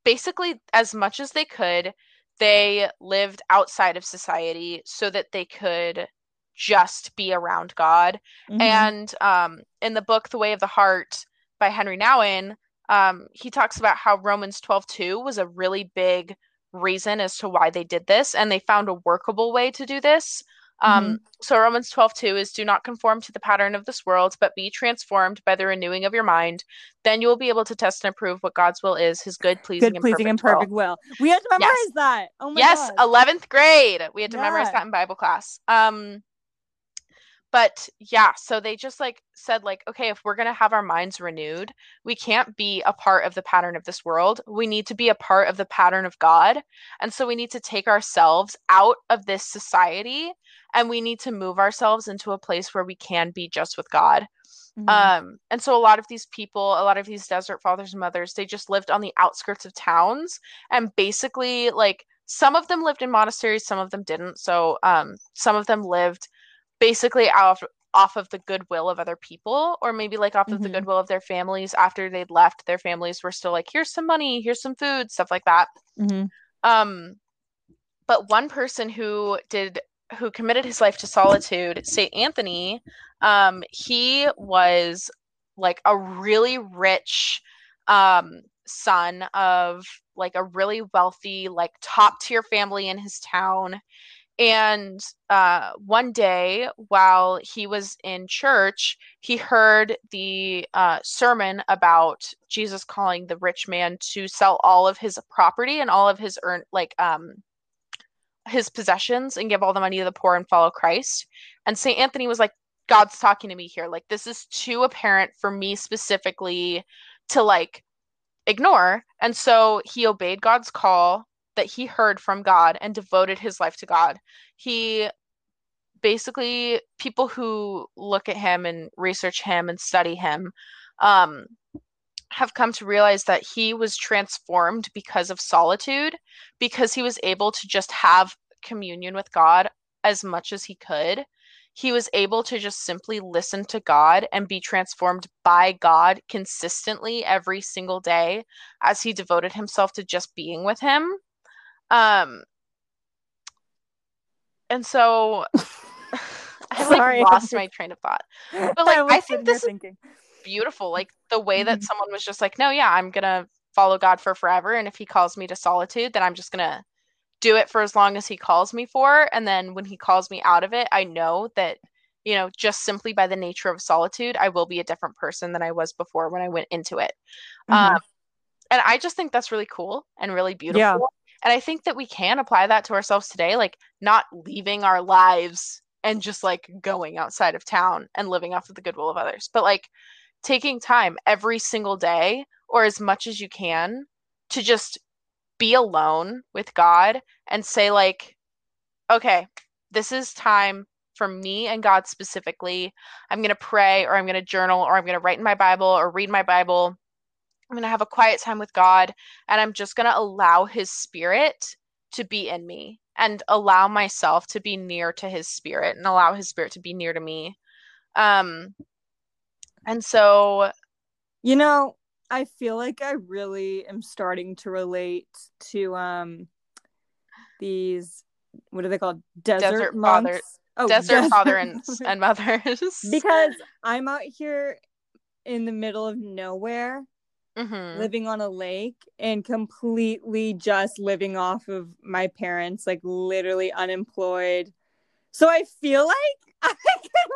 basically, as much as they could, they lived outside of society so that they could just be around God. Mm-hmm. And um, in the book, The Way of the Heart by Henri Nouwen, um, he talks about how Romans 12 2 was a really big reason as to why they did this. And they found a workable way to do this. Um, So Romans 12 2 is do not conform to the pattern of this world, but be transformed by the renewing of your mind. Then you will be able to test and approve what God's will is, his good, pleasing, good, pleasing, and perfect will. perfect will. We had to Yes. memorize that. Oh my yes, god. 11th grade. We had to memorize that in Bible class. Um but yeah, so they just like said like okay, if we're going to have our minds renewed, we can't be a part of the pattern of this world. We need to be a part of the pattern of God. And so we need to take ourselves out of this society and we need to move ourselves into a place where we can be just with God. Mhm. Um, and so a lot of these people, a lot of these desert fathers and mothers, they just lived on the outskirts of towns and basically like some of them lived in monasteries, some of them didn't. So um some of them lived basically off off of the goodwill of other people or maybe like off of the Mhm. goodwill of their families after they'd left their families were still like here's some money here's some food stuff like that Mhm. um but one person who did who committed his life to solitude saint anthony um he was like a really rich um son of like a really wealthy like top tier family in his town and uh, one day while he was in church he heard the uh, sermon about jesus calling the rich man to sell all of his property and all of his earn like um his possessions and give all the money to the poor and follow christ. And st anthony was like god's talking to me here. Like this is too apparent for me specifically to like ignore. And so he obeyed god's call that he heard from God and devoted his life to God. He basically people who look at him and research him and study him um, have come to realize that he was transformed because of solitude, because he was able to just have communion with God as much as he could. He was able to just simply listen to God and be transformed by God consistently every single day as he devoted himself to just being with him. Um, and so I like lost my train of thought. But like I, I think this is thinking. beautiful. Like the way that Mhm. someone was just like, no, yeah, I'm gonna follow God for forever, and if He calls me to solitude, then I'm just gonna do it for as long as He calls me for, and then when He calls me out of it, I know that you know just simply by the nature of solitude, I will be a different person than I was before when I went into it. Mhm. Um, and I just think that's really cool and really beautiful. Yeah. And I think that we can apply that to ourselves today, like not leaving our lives and just like going outside of town and living off of the goodwill of others, but like taking time every single day or as much as you can to just be alone with God and say, like, okay, this is time for me and God specifically. I'm going to pray or I'm going to journal or I'm going to write in my Bible or read my Bible. I'm going to have a quiet time with God and I'm just going to allow His Spirit to be in me and allow myself to be near to His Spirit and allow His Spirit to be near to me. Um, and so, You know, I feel like I really am starting to relate to um these what are they called? Desert, Desert father- Oh, desert father and, and mothers. because I'm out here in the middle of nowhere, Mhm. living on a lake and completely just living off of my parents, like literally unemployed. So I feel like I can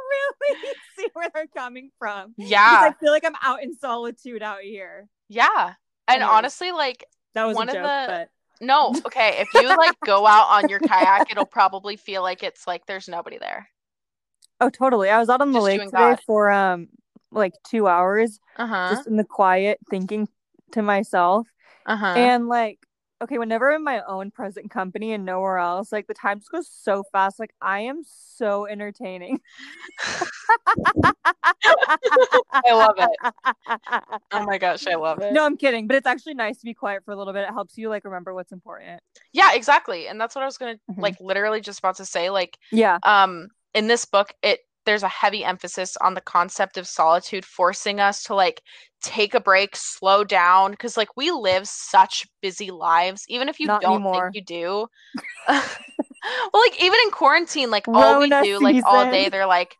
really see where they're coming from. Yeah, I feel like I'm out in solitude out here. yeah. And Anyways. honestly, like, That was One a of the- but no, okay, if you like go out on your kayak, it'll probably feel like it's like there's nobody there. oh, totally. I was out on the Just lake today God. for um like two hours, Uh huh. just in the quiet, thinking to myself. Uh huh. And like, okay, whenever I'm in my own present company and nowhere else, like the time just goes so fast. Like I am so entertaining. I love it. Oh my gosh, I love it. No, I'm kidding, but it's actually nice to be quiet for a little bit. It helps you like remember what's important. Yeah, exactly. And that's what I was gonna Mhm. like literally just about to say. Like, Yeah. um, in this book, it there's a heavy emphasis on the concept of solitude, forcing us to like take a break, slow down, because like we live such busy lives. Even if you Not don't anymore. think you do. well, like even in quarantine, like all we do, like all day, they're like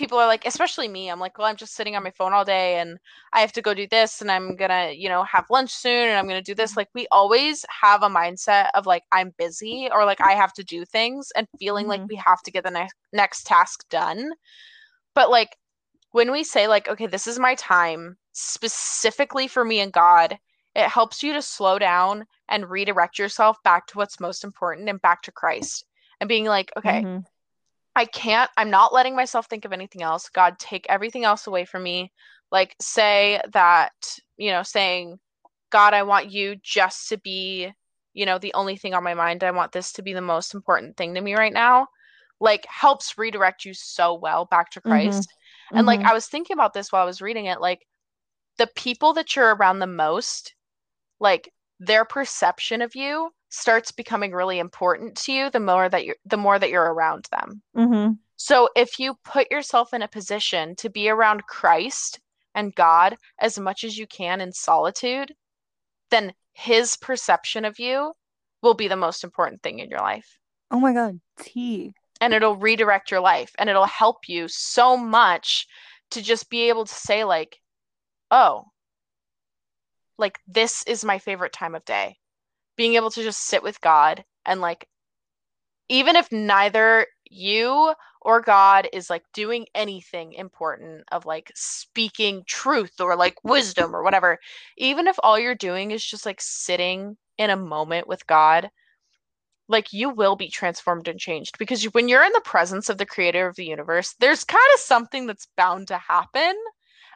people are like, especially me, I'm like, well, I'm just sitting on my phone all day and I have to go do this and I'm gonna, you know, have lunch soon and I'm gonna do this. Like we always have a mindset of like I'm busy or like I have to do things and feeling like Mhm. we have to get the next next task done. But like when we say like, okay, this is my time specifically for me and God, it helps you to slow down and redirect yourself back to what's most important and back to Christ. And being like, okay, Mhm. I can't, I'm not letting myself think of anything else. God, take everything else away from me. Like, say that, you know, saying, God, I want you just to be, you know, the only thing on my mind. I want this to be the most important thing to me right now. Like, helps redirect you so well back to Mhm. Christ. And like, Mhm. I was thinking about this while I was reading it. Like, the people that you're around the most, like, their perception of you starts becoming really important to you the more that you're the more that you're around them. Mhm. So if you put yourself in a position to be around Christ and God as much as you can in solitude, then his perception of you will be the most important thing in your life. Oh my god, tea. And it'll redirect your life and it'll help you so much to just be able to say like, "Oh, like this is my favorite time of day." Being able to just sit with God and like even if neither you or God is like doing anything important of like speaking truth or like wisdom or whatever, even if all you're doing is just like sitting in a moment with God, like you will be transformed and changed. Because when you're in the presence of the creator of the universe, there's kind of something that's bound to happen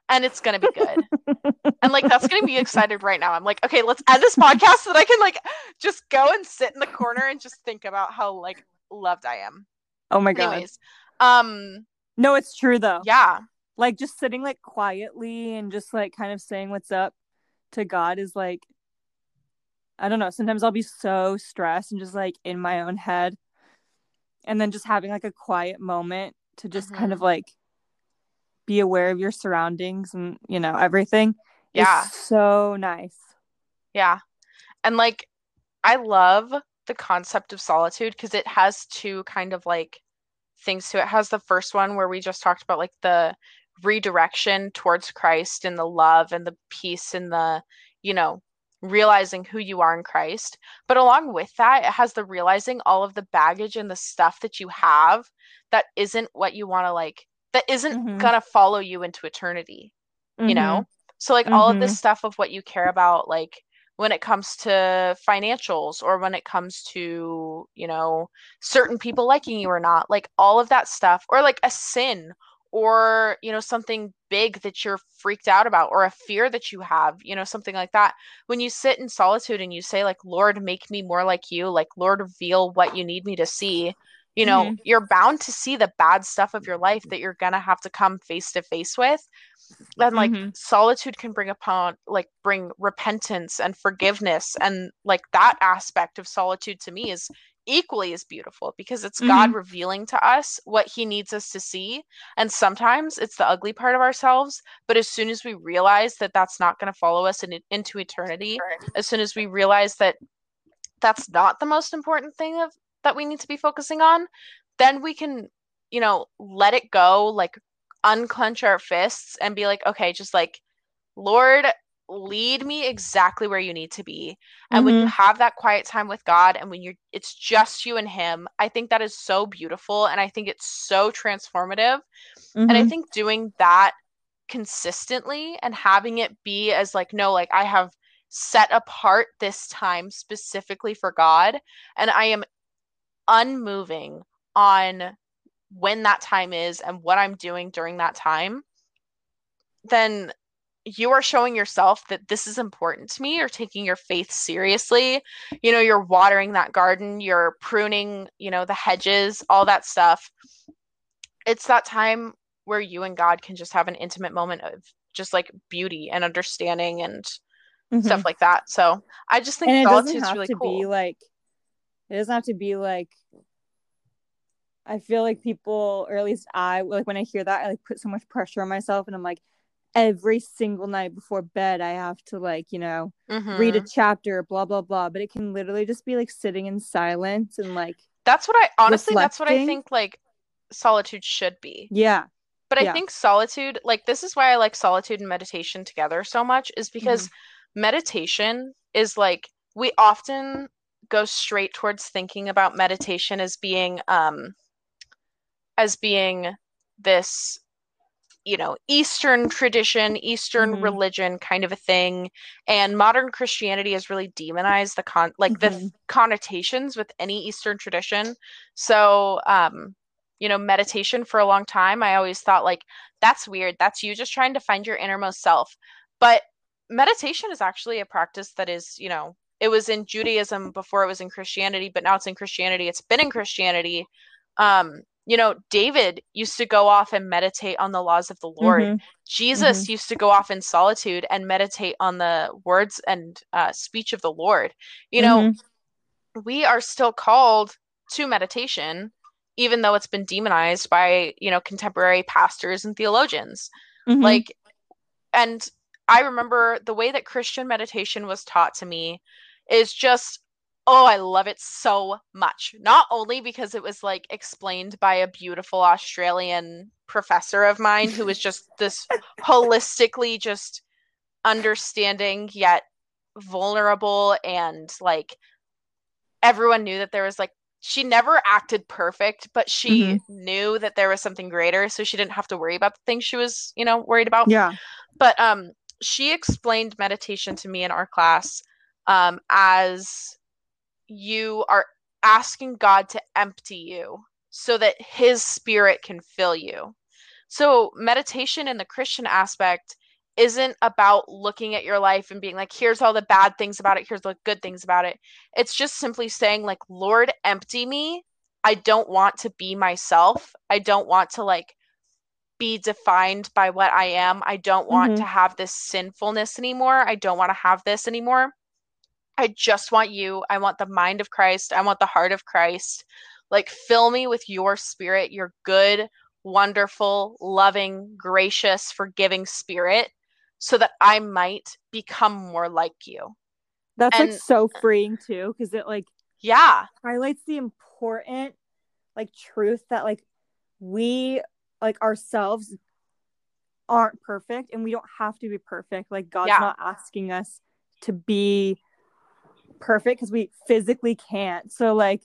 and it's going to be good. and like that's gonna be excited right now. I'm like, okay, let's end this podcast so that I can like just go and sit in the corner and just think about how like loved I am. Oh my god. Anyways, um, No, it's true though. yeah, Like just sitting like quietly and just like kind of saying what's up to God is like I don't know, sometimes I'll be so stressed and just like in my own head. And then just having like a quiet moment to just kind Mhm. of like be aware of your surroundings and you know everything Yeah. so nice. yeah, and like I love the concept of solitude because it has two kind of like things to it. it has the first one where we just talked about like the redirection towards Christ and the love and the peace and the, you know, realizing who you are in Christ. But along with that, it has the realizing all of the baggage and the stuff that you have that isn't what you want to like, that isn't Mhm. gonna follow you into eternity, you know? So, like, all of this stuff of what you care about, like, when it comes to financials or when it comes to, you know, certain people liking you or not, like, all of that stuff, or like a sin or you know something big that you're freaked out about or a fear that you have you know something like that. When you sit in solitude and you say like lord make me more like you. Like lord reveal what you need me to see you know Mhm. you're bound to see the bad stuff of your life that you're gonna have to come face to face with and like Mhm. solitude can bring upon like bring repentance and forgiveness and like that aspect of solitude to me is equally as beautiful because it's God revealing to us what he needs us to see and sometimes it's the ugly part of ourselves but as soon as we realize that that's not going to follow us in, into eternity as soon as we realize that that's not the most important thing of that we need to be focusing on then we can you know let it go like unclench our fists and be like okay just like lord lead me exactly where you need to be and when you Mhm. have that quiet time with god and when you're it's just you and him i think that is so beautiful and i think it's so transformative and i Mhm. think doing that consistently and having it be as like no like i have set apart this time specifically for god and i am unmoving on when that time is and what i'm doing during that time then you are showing yourself that this is important to me. You're taking your faith seriously. You know you're watering that garden you're pruning you know the hedges all that stuff. It's that time where you and god can just have an intimate moment of just like beauty and understanding and Mhm. stuff like that. So i just think and it doesn't solitude's have really to cool. be like it doesn't have to be like i feel like people or at least i like when i hear that i like put so much pressure on myself and i'm like every single night before bed i have to like you know read a Mhm. chapter blah blah blah but it can literally just be like sitting in silence and like that's what i honestly that's what i think like solitude should be yeah But I Yeah. think solitude, like this is why I like solitude and meditation together so much, is because Mm-hmm. meditation is like we often go straight towards thinking about meditation as being um as being this you know eastern tradition eastern Mhm. religion kind of a thing and modern christianity has really demonized the con like the Mhm. connotations with any eastern tradition so um you know meditation for a long time i always thought like that's weird that's you just trying to find your innermost self but meditation is actually a practice that is you know it was in judaism before it was in christianity but now it's in christianity it's been in christianity um you know david used to go off and meditate on the laws of the lord Mhm. jesus used to go off in solitude and meditate on the words and uh, speech of the lord you know Mhm. we are still called to meditation even though it's been demonized by you know contemporary pastors and theologians Mhm. like and i remember the way that christian meditation was taught to me is just oh i love it so much. Not only because it was like explained by a beautiful australian professor of mine who was just this holistically just understanding yet vulnerable and like everyone knew that there was like she never acted perfect but she knew that there was something greater so she didn't have to worry about the things she was you know worried about. Yeah. But um she explained meditation to me in our class um as you are asking God to empty you so that his spirit can fill you. So meditation in the Christian aspect isn't about looking at your life and being like here's all the bad things about it, here's the good things about it. It's just simply saying like Lord, empty me. I don't want to be myself. I don't want to like be defined by what I am. I don't want Mhm. to have this sinfulness anymore. I don't want to have this anymore. I just want you. I want the mind of Christ. I want the heart of Christ. Like, fill me with your spirit, your good, wonderful, loving, gracious, forgiving spirit, so that I might become more like you. that's like so freeing too because it like Yeah. highlights the important like truth that like we like ourselves aren't perfect and we don't have to be perfect. Like God's Yeah. not asking us to be perfect because we physically can't. So like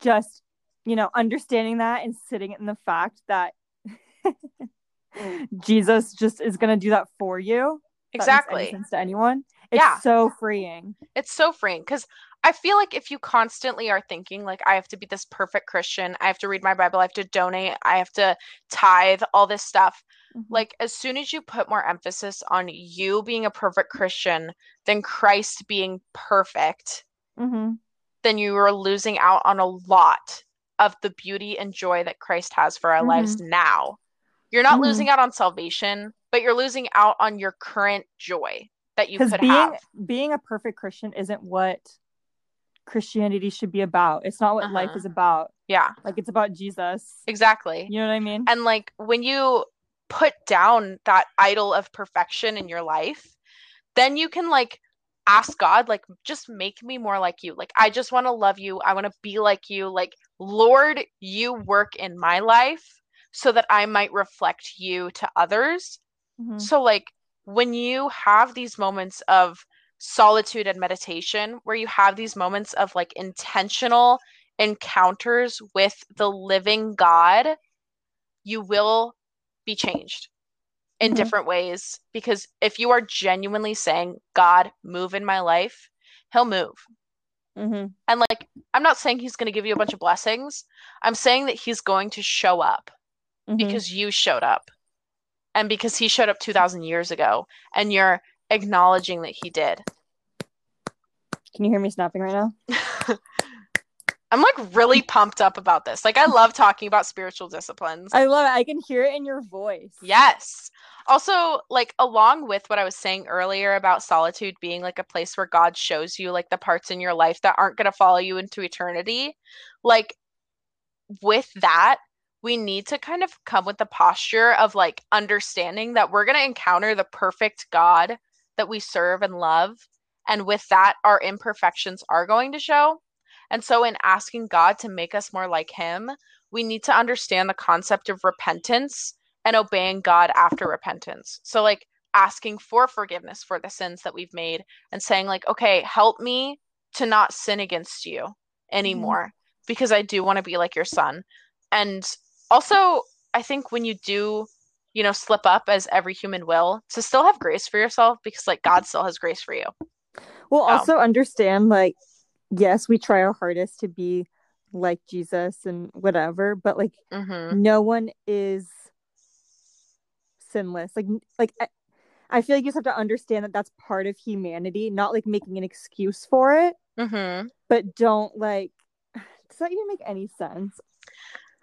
just you know understanding that and sitting in the fact that Jesus just is going to do that for you. if that Exactly. sense to anyone. It's Yeah. so freeing. It's so freeing because I feel like if you constantly are thinking, like, I have to be this perfect Christian, I have to read my Bible, I have to donate, I have to tithe, all this stuff, like, as soon as you put more emphasis on you being a perfect Christian than Christ being perfect, hmm then you are losing out on a lot of the beauty and joy that Christ has for our lives now. You're not Mhm. losing out on salvation, but you're losing out on your current joy that you could being have. being a perfect christian isn't what christianity should be about it's not what life Uh-huh. is about Yeah, like it's about jesus exactly. you know what i mean And like when you put down that idol of perfection in your life, then you can like ask God, like, just make me more like you. Like, I just want to love you. I want to be like you. Like, Lord, you work in my life so that I might reflect you to others. Mhm. So, like, when you have these moments of solitude and meditation, where you have these moments of like intentional encounters with the living God, you will be changed in Mhm. different ways. Because if you are genuinely saying, God, move in my life, He'll move. Mhm. And like, I'm not saying He's going to give you a bunch of blessings, I'm saying that He's going to show up Mhm. because you showed up and because he showed up 2000 years ago and you're acknowledging that he did. Can you hear me snapping right now? I'm like really pumped up about this. Like i love talking about spiritual disciplines. I love it. I can hear it in your voice. Yes. Also like along with what i was saying earlier about solitude being like a place where god shows you like the parts in your life that aren't going to follow you into eternity like with that we need to kind of come with the posture of like understanding that we're going to encounter the perfect God that we serve and love. And with that, our imperfections are going to show. And so, in asking God to make us more like Him, we need to understand the concept of repentance and obeying God after repentance. So, like asking for forgiveness for the sins that we've made and saying, like, okay, help me to not sin against you anymore mm-hmm. because I do want to be like your son. And also, I think when you do, you know, slip up as every human will, to still have grace for yourself because like God still has grace for you. We'll Oh. also understand, like, yes, we try our hardest to be like Jesus and whatever, but like, Mm-hmm. no one is sinless. Like, like I, I feel like you just have to understand that that's part of humanity, not like making an excuse for it, Mm-hmm. but don't like. Does that even make any sense?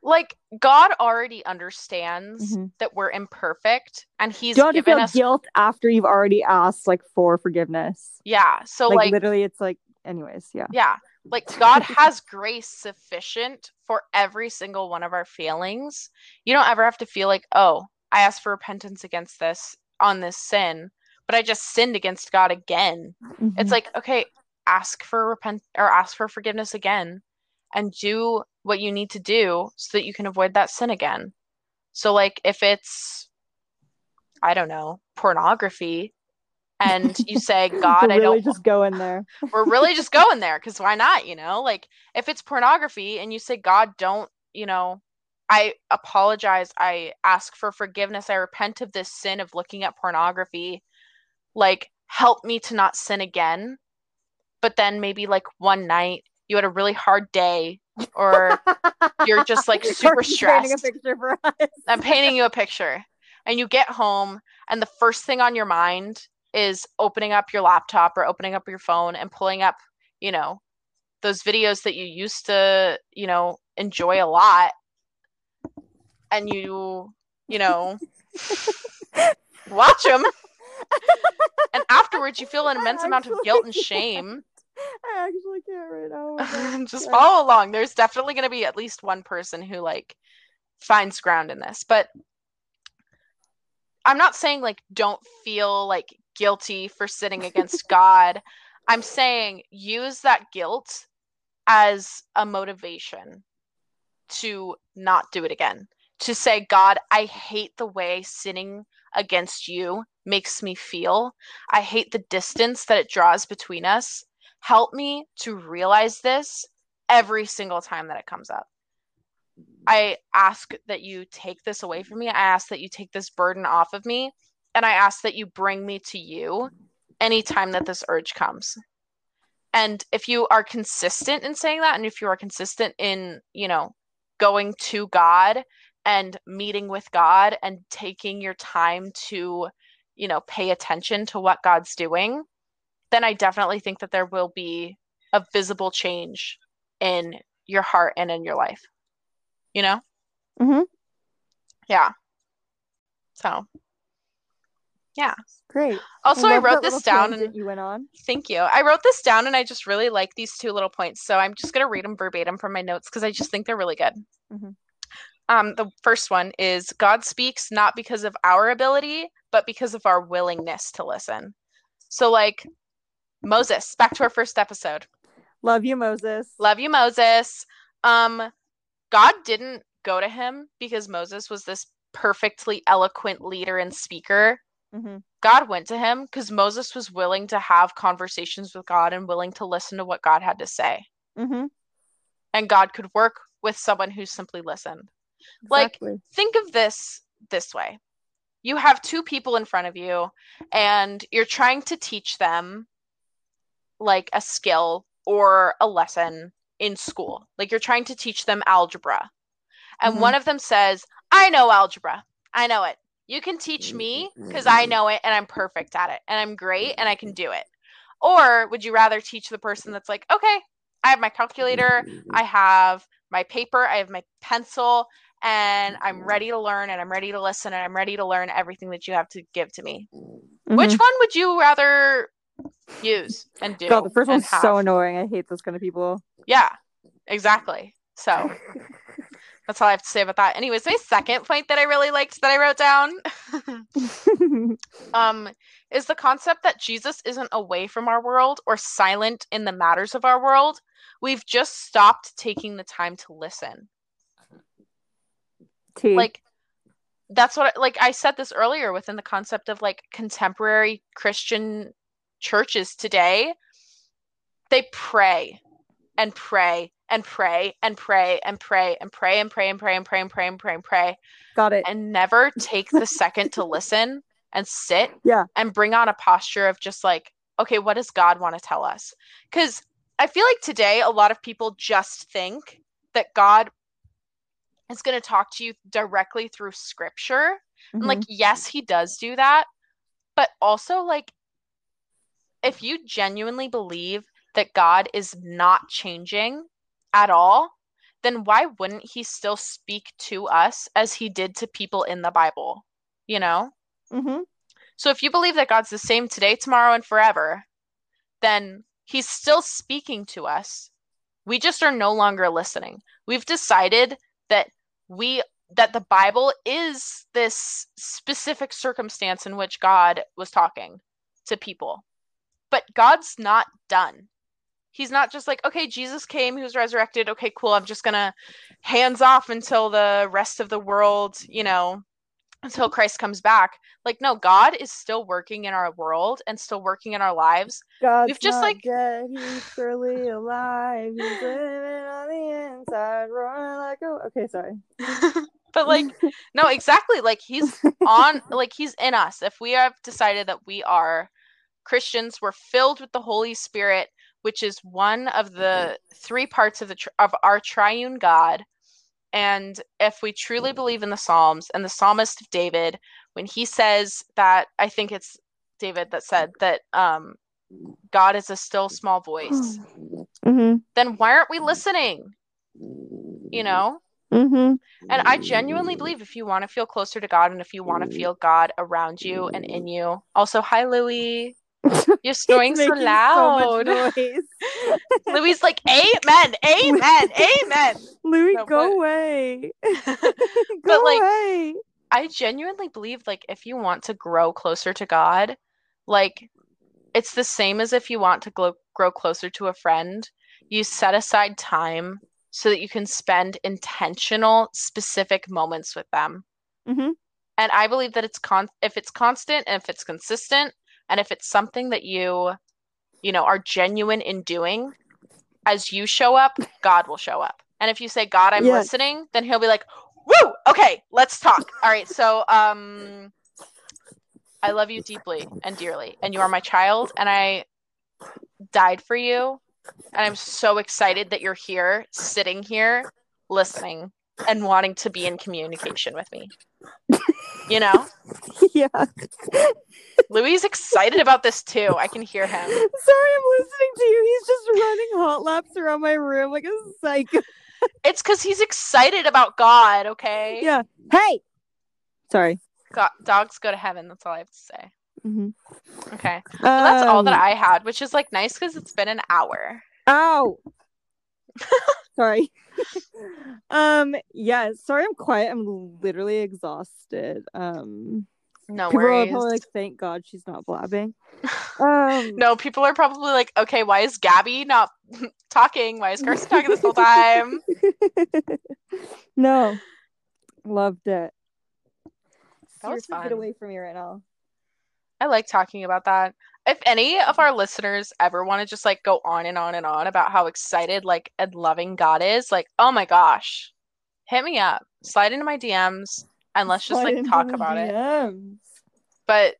Like God already understands Mhm. that we're imperfect and He's don't given feel us guilt after you've already asked like for forgiveness. Yeah. So like, like, literally, it's like, anyways, yeah. yeah. Like God has grace sufficient for every single one of our failings. You don't ever have to feel like, oh, I asked for repentance against this on this sin, but I just sinned against God again. Mhm. It's like, okay, ask for repent or ask for forgiveness again and do what you need to do so that you can avoid that sin again. So like if it's I don't know, pornography and you say, God, We're I really don't just go in there. we're really just going there because why not you know? Like if it's pornography and you say god don't you know i apologize. I ask for forgiveness. I repent of this sin of looking at pornography. Like help me to not sin again. But then maybe like one night you had a really hard day or you're just, like, super Or you're painting a stressed. picture for us. i'm painting you a picture and you get home and the first thing on your mind is opening up your laptop or opening up your phone and pulling up you know those videos that you used to you know enjoy a lot and you you know watch them and afterwards you feel an immense amount of guilt and shame I actually can't right now. Oh just follow along there's definitely going to be at least one person who like finds ground in this but i'm not saying like don't feel like guilty for sitting against god i'm saying use that guilt as a motivation to not do it again. To say, God, I hate the way sinning against you makes me feel. I hate the distance that it draws between us. Help me to realize this every single time that it comes up. I ask that you take this away from me. I ask that you take this burden off of me. And I ask that you bring me to you anytime that this urge comes. And if you are consistent in saying that, and if you are consistent in, you know, going to God and meeting with God and taking your time to, you know, pay attention to what God's doing, then I definitely think that there will be a visible change in your heart and in your life. You know? Mhm. Yeah. So, yeah. Great. Also, I love wrote this down and you went on. thank you. I wrote this down and I just really like these two little points. So I'm just going to read them verbatim from my notes because I just think they're really good. Mhm. Um, the first one is God speaks not because of our ability, but because of our willingness to listen. So, like Moses, back to our first episode. Love you, Moses. Love you, Moses. Um, God didn't go to him because Moses was this perfectly eloquent leader and speaker. hmm God went to him because Moses was willing to have conversations with God and willing to listen to what God had to say. hmm And God could work with someone who simply listened. Like, Think of this this way you have two people in front of you, and you're trying to teach them like a skill or a lesson in school. Like, you're trying to teach them algebra. And Mhm. one of them says, I know algebra. I know it. You can teach me because I know it and I'm perfect at it and I'm great and I can do it. Or would you rather teach the person that's like, okay, I have my calculator, I have my paper, I have my pencil, and I'm ready to learn and I'm ready to listen and I'm ready to learn everything that you have to give to me. Which Mhm. one would you rather use and do? God, the first one's so annoying. I hate those kind of people. Yeah, exactly. So that's all I have to say about that. Anyways, my second point that I really liked that I wrote down um, is the concept that Jesus isn't away from our world or silent in the matters of our world. We've just stopped taking the time to listen. T. Like, that's what, like, I said this earlier within the concept of like contemporary Christian churches today. They pray and pray and pray and pray and pray and pray and pray and pray and pray and pray and pray and pray got it. and never take the second to listen and sit Yeah. and bring on a posture of just like, okay, what does God want to tell us? Because I feel like today a lot of people just think that God is going to talk to you directly through scripture. And like, yes, he does do that. But also, like, if you genuinely believe that God is not changing at all, then why wouldn't he still speak to us as he did to people in the Bible? You know? hmm So if you believe that God's the same today, tomorrow, and forever, then he's still speaking to us. We just are no longer listening. We've decided that we that the Bible is this specific circumstance in which God was talking to people. But God's not done. He's not just like, okay, Jesus came, he was resurrected. Okay, cool. I'm just going to hands off until the rest of the world, you know, until Christ comes back. Like, no, God is still working in our world and still working in our lives. God's We've just, like- dead. He's surely alive. He's living on the inside, roaring like a. Okay, sorry. but like, no, exactly. Like, he's on, like, he's in us. If we have decided that we are Christians, we're filled with the Holy Spirit, which is one of the three parts of the tr- of our triune God. And if we truly believe in the Psalms and the psalmist David, when he says that, I think it's David that said that um, God is a still small voice, hmm then why aren't we listening? You know? Mm-hmm. And I genuinely believe if you want to feel closer to God and if you want to feel God around you and in you. Also, hi Louie. You're snoring so loud. So much like, Amen, Amen, Amen. Louis, No, go but- away. But, go like, away. I genuinely believe like if you want to grow closer to God, like it's the same as if you want to grow grow closer to a friend. You set aside time so that you can spend intentional, specific moments with them. Mm-hmm. And I believe that it's con if it's constant and if it's consistent and if it's something that you, you know, are genuine in doing, as you show up, God will show up. And if you say, God, I'm Yes. listening, then he'll be like, Woo! Okay, let's talk. All right, so um I love you deeply and dearly, and you are my child, and I died for you. And I'm so excited that you're here, sitting here, listening, and wanting to be in communication with me. You know? yeah. Louis is excited about this too. I can hear him. Sorry, I'm listening to you. He's just running hot laps around my room like a psycho. It's because he's excited about God, okay? Yeah. Hey. Sorry. Go- dogs go to heaven. That's all I have to say. Mm-hmm. Okay. Well, that's all that I had, which is like nice because it's been an hour. Ow. sorry. Um. Yeah. Sorry, I'm quiet. I'm literally exhausted. Um. No people are probably like, "Thank God she's not blabbing." Um. no, people are probably like, okay, why is Gabi not talking? Why is Karsyn talking this whole time? no. Loved it. That was fun. Get away from me right now. I like talking about that. If any of our listeners ever want to just like go on and on and on about how excited like and loving God is, like, oh my gosh, hit me up, slide into my DMs, and let's just Slide like talk about it. DMs. But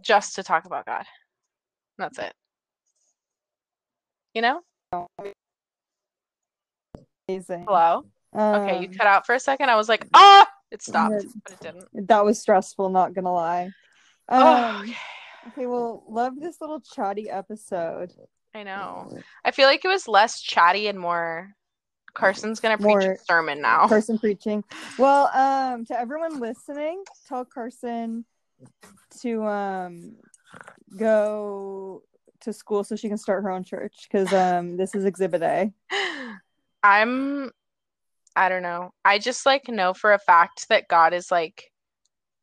just to talk about God. That's it. You know? Amazing. Hello? Okay, you Um, cut out for a second. I was like, ah, it stopped, Yeah. but it didn't. That was stressful, not gonna lie. Um, oh, okay. Okay, well, love this little chatty episode. I know. I feel like it was less chatty and more. Karsyn's gonna preach a sermon now. Karsyn preaching. Well, um, to everyone listening, tell Karsyn to um go to school so she can start her own church because um this is Exhibit A. I'm I don't know. I just like know for a fact that God is like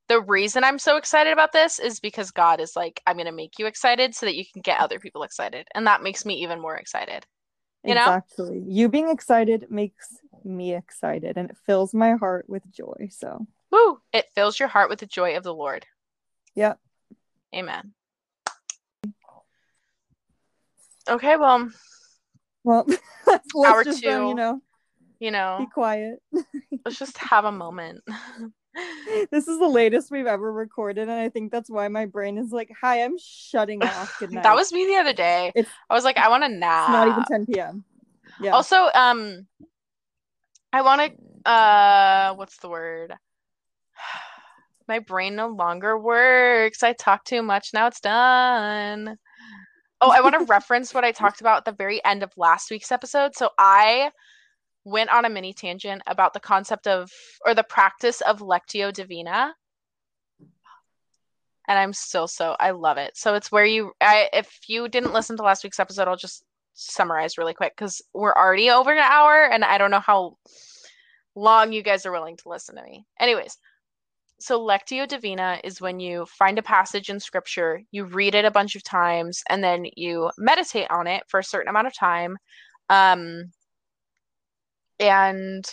the reason I'm so excited about this is because God is like I'm going to make you excited so that you can get other people excited and that makes me even more excited. You know? exactly. You being excited makes me excited, and it fills my heart with joy. So, Woo! It fills your heart with the joy of the Lord. Yep. Amen. Okay, well, well, let's, let's Hour just um, two. you know you know, be quiet. let's just have a moment. this is the latest we've ever recorded, and I think that's why my brain is like, "Hi, I'm shutting off. Good night." that was me the other day. It's- I was like, I want to nap. It's not even 10 p.m. Yeah. Also, um, I want to. Uh, what's the word? My brain no longer works. I talk too much. Now it's done. Oh, I want to reference what I talked about at the very end of last week's episode. So I went on a mini tangent about the concept of or the practice of lectio divina. And I'm still so I love it. So it's where you I if you didn't listen to last week's episode, I'll just summarize really quick because we're already over an hour and I don't know how long you guys are willing to listen to me. Anyways, so Lectio Divina is when you find a passage in scripture, you read it a bunch of times, and then you meditate on it for a certain amount of time. Um, and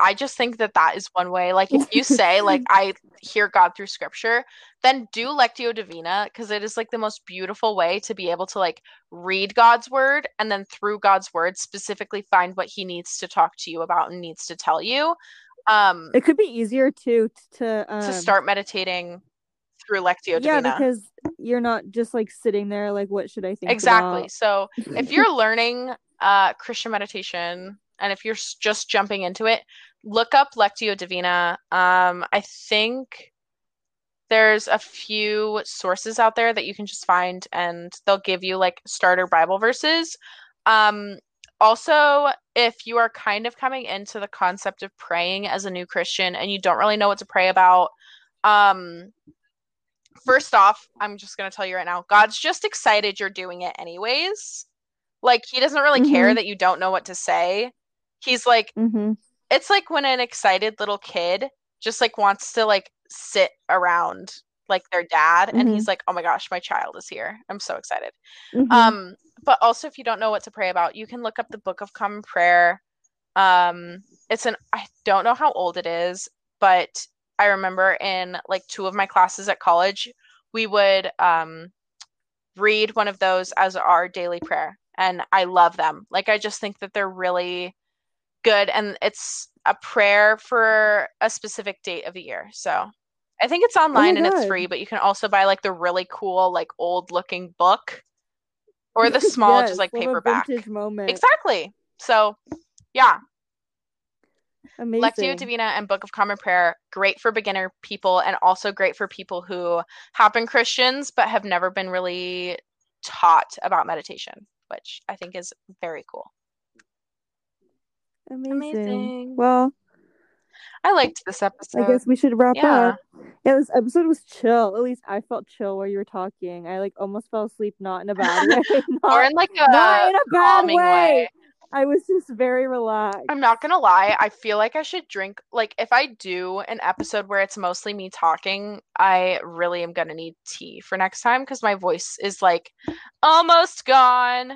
I just think that that is one way. Like, if you say, like, I hear God through scripture, then do Lectio Divina because it is like the most beautiful way to be able to like read God's word and then through God's word specifically find what he needs to talk to you about and needs to tell you. Um, it could be easier to to um, to start meditating through Lectio Yeah, Divina. because you're not just like sitting there like, what should I think? exactly. about? So if you're learning uh, Christian meditation and if you're just jumping into it, look up Lectio Divina. Um, I think there's a few sources out there that you can just find and they'll give you like starter Bible verses. Um, also, if you are kind of coming into the concept of praying as a new Christian and you don't really know what to pray about, um, first off, I'm just going to tell you right now, God's just excited you're doing it anyways. Like, he doesn't really care Mhm. that you don't know what to say. He's like, Mhm. it's like when an excited little kid just like wants to like sit around like their dad, and Mhm. he's like, "Oh my gosh, my child is here! I'm so excited." Mhm. Um, but also, if you don't know what to pray about, you can look up the Book of Common Prayer. Um, it's an I don't know how old it is, but I remember in like two of my classes at college, we would um read one of those as our daily prayer, and I love them. Like I just think that they're really good, and it's a prayer for a specific date of the year. So I think it's online and it's free, but you can also buy like the really cool, like old looking book or the small, Yes, just like paperback. moment. Exactly. So, yeah, Amazing. Lectio Divina and Book of Common Prayer, great for beginner people and also great for people who have been Christians but have never been really taught about meditation, which I think is very cool. Amazing. Amazing. Well, I liked this episode. I guess we should wrap yeah. up. Yeah, this episode was chill. At least I felt chill while you were talking. I like almost fell asleep, not in a bad way. or in like a not in a bad calming way. way. I was just very relaxed. I'm not gonna lie, I feel like I should drink like if I do an episode where it's mostly me talking, I really am gonna need tea for next time because my voice is like almost gone.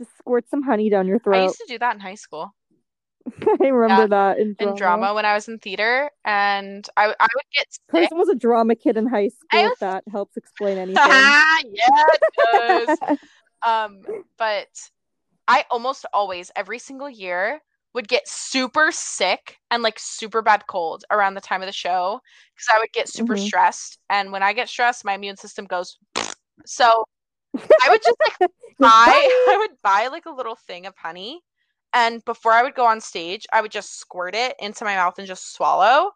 Just squirt some honey down your throat. I used to do that in high school I remember Yeah, that in drama. in drama when I was in theater, and I I would get sick. Person was a drama kid in high school. I If that helps explain anything. yeah, it does. um, but I almost always every single year would get super sick and like super bad cold around the time of the show because I would get super Mhm. stressed, and when I get stressed, my immune system goes. So I would just like buy I would buy like a little thing of honey and before I would go on stage, I would just squirt it into my mouth and just swallow.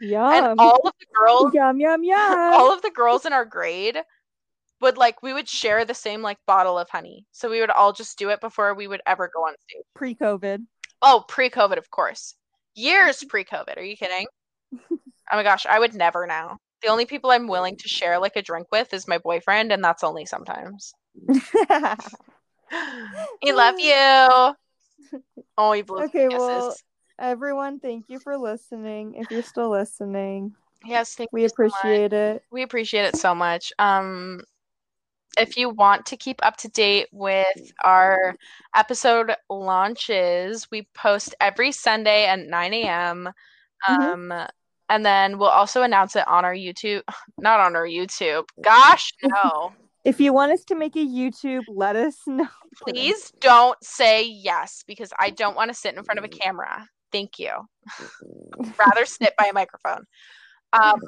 Yum. And all of the girls yum yum yum. all of the girls in our grade would like we would share the same like bottle of honey. So we would all just do it before we would ever go on stage. Pre-COVID. Oh, pre-COVID, of course. Years pre-COVID. Are you kidding? Oh my gosh, I would never now. The only people I'm willing to share like a drink with is my boyfriend, and that's only sometimes. I love you. Oh, he blows Okay, kisses. well, Everyone, thank you for listening. If you're still listening, yes, thank we you so appreciate it. We appreciate it so much. Um, if you want to keep up to date with our episode launches, we post every Sunday at 9 a.m. Um, and then we'll also announce it on our YouTube. Not on our YouTube. Gosh, no. If you want us to make a YouTube, let us know. Please don't say yes because I don't want to sit in front of a camera. Thank you. Rather sit by a microphone. Um,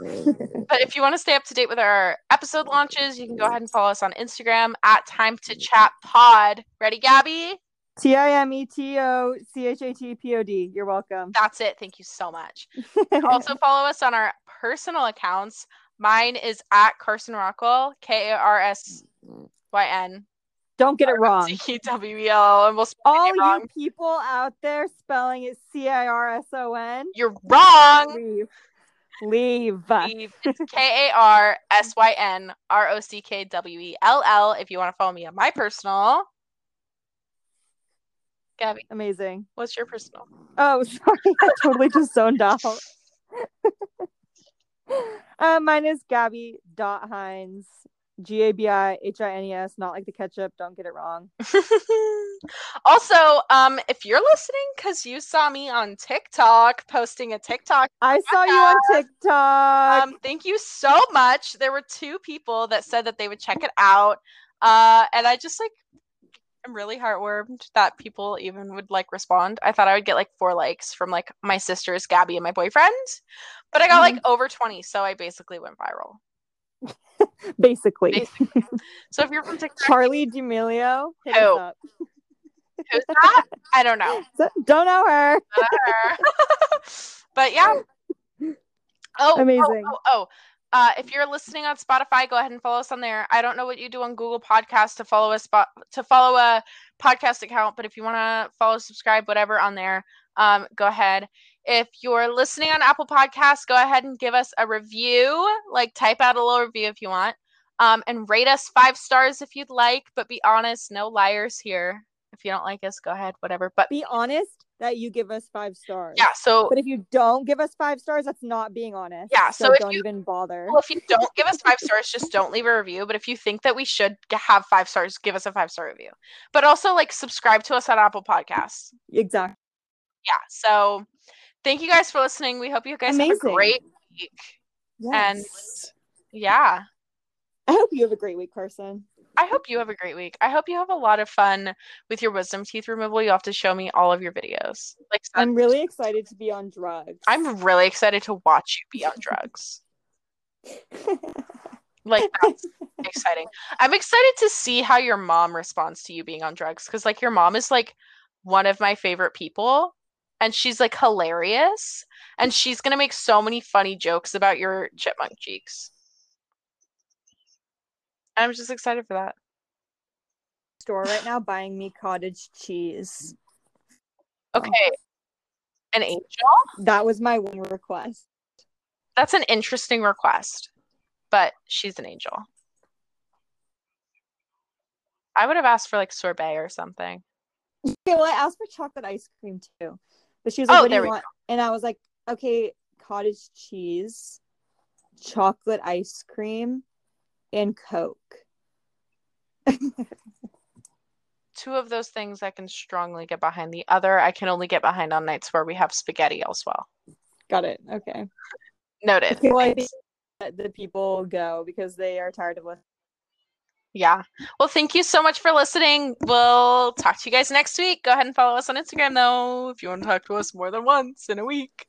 but if you want to stay up to date with our episode launches, you can go ahead and follow us on Instagram at Time to Chat Pod. Ready, Gabi? T I M E T O C H A T P O D. You're welcome. That's it. Thank you so much. also follow us on our personal accounts. Mine is at Karsyn Rockwell, K A R S Y N. Don't get it wrong. C W E L. And we'll spell All you people out there spelling it C I R S O N, You're wrong. leave. Leave. It's K A R S Y N R O C K W E L L. If you want to follow me on my personal. Gabi, Amazing. what's your personal? Oh, sorry. I totally just zoned out. uh, mine is Gabi dot Hines. G A B I H I N E S, not like the ketchup. Don't get it wrong. also, um, if you're listening because you saw me on TikTok posting a TikTok, I saw you on TikTok. um, thank you so much. There were two people that said that they would check it out, uh, and I just like I'm really heartwarmed that people even would like respond. I thought I would get like four likes from like my sisters, Gabi, and my boyfriend, but I got like mm-hmm. over twenty, so I basically went viral. Basically. Basically. So if you're from TikTok, Charli D'Amelio. Hit Who? Oh. up. who's that? I don't know. Don't know her. but yeah. Oh, oh, Amazing. Oh, oh, oh. Uh, if you're listening on Spotify, go ahead and follow us on there. I don't know what you do on Google Podcasts to follow a spot to follow a podcast account, but if you want to follow, subscribe, whatever on there, um, go ahead. If you're listening on Apple Podcasts, go ahead and give us a review. Like type out a little review if you want. Um, and rate us five stars if you'd like, but be honest, no liars here. If you don't like us, go ahead, whatever. But Be honest. That you give us five stars. Yeah, so But if you don't give us five stars, that's not being honest. Yeah, so if don't you- even bother. well, if you don't give us five stars, just don't leave a review. But if you think that we should have five stars, give us a five star review. But also like subscribe to us on Apple Podcasts. Exactly. Yeah. So thank you guys for listening. We hope you guys have a great week. And yeah. I hope you have a great week, Karsyn. I hope you have a great week. I hope you have a lot of fun with your wisdom teeth removal. You have to show me all of your videos. Like I'm, really excited to be on drugs. I'm really excited to watch you be on drugs. Like that's exciting. I'm excited to see how your mom responds to you being on drugs because like your mom is like one of my favorite people and she's like hilarious and she's going to make so many funny jokes about your chipmunk cheeks. I'm just excited for that. store right now buying me cottage cheese. Okay. Um, an angel? That was my one request. That's an interesting request. But she's an angel. I would have asked for like sorbet or something. Okay, well, I asked for chocolate ice cream too, but she was Oh, like, "What do you want?" And I was like, "Okay, cottage cheese, chocolate ice cream, and Coke. Two of those things I can strongly get behind. The other I can only get behind on nights where we have spaghetti as well. Got it. Okay. Noted. Well, I think the people go because they are tired of listening. Yeah. Well, thank you so much for listening. We'll talk to you guys next week. Go ahead and follow us on Instagram, though, if you want to talk to us more than once in a week.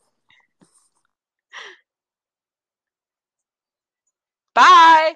Bye.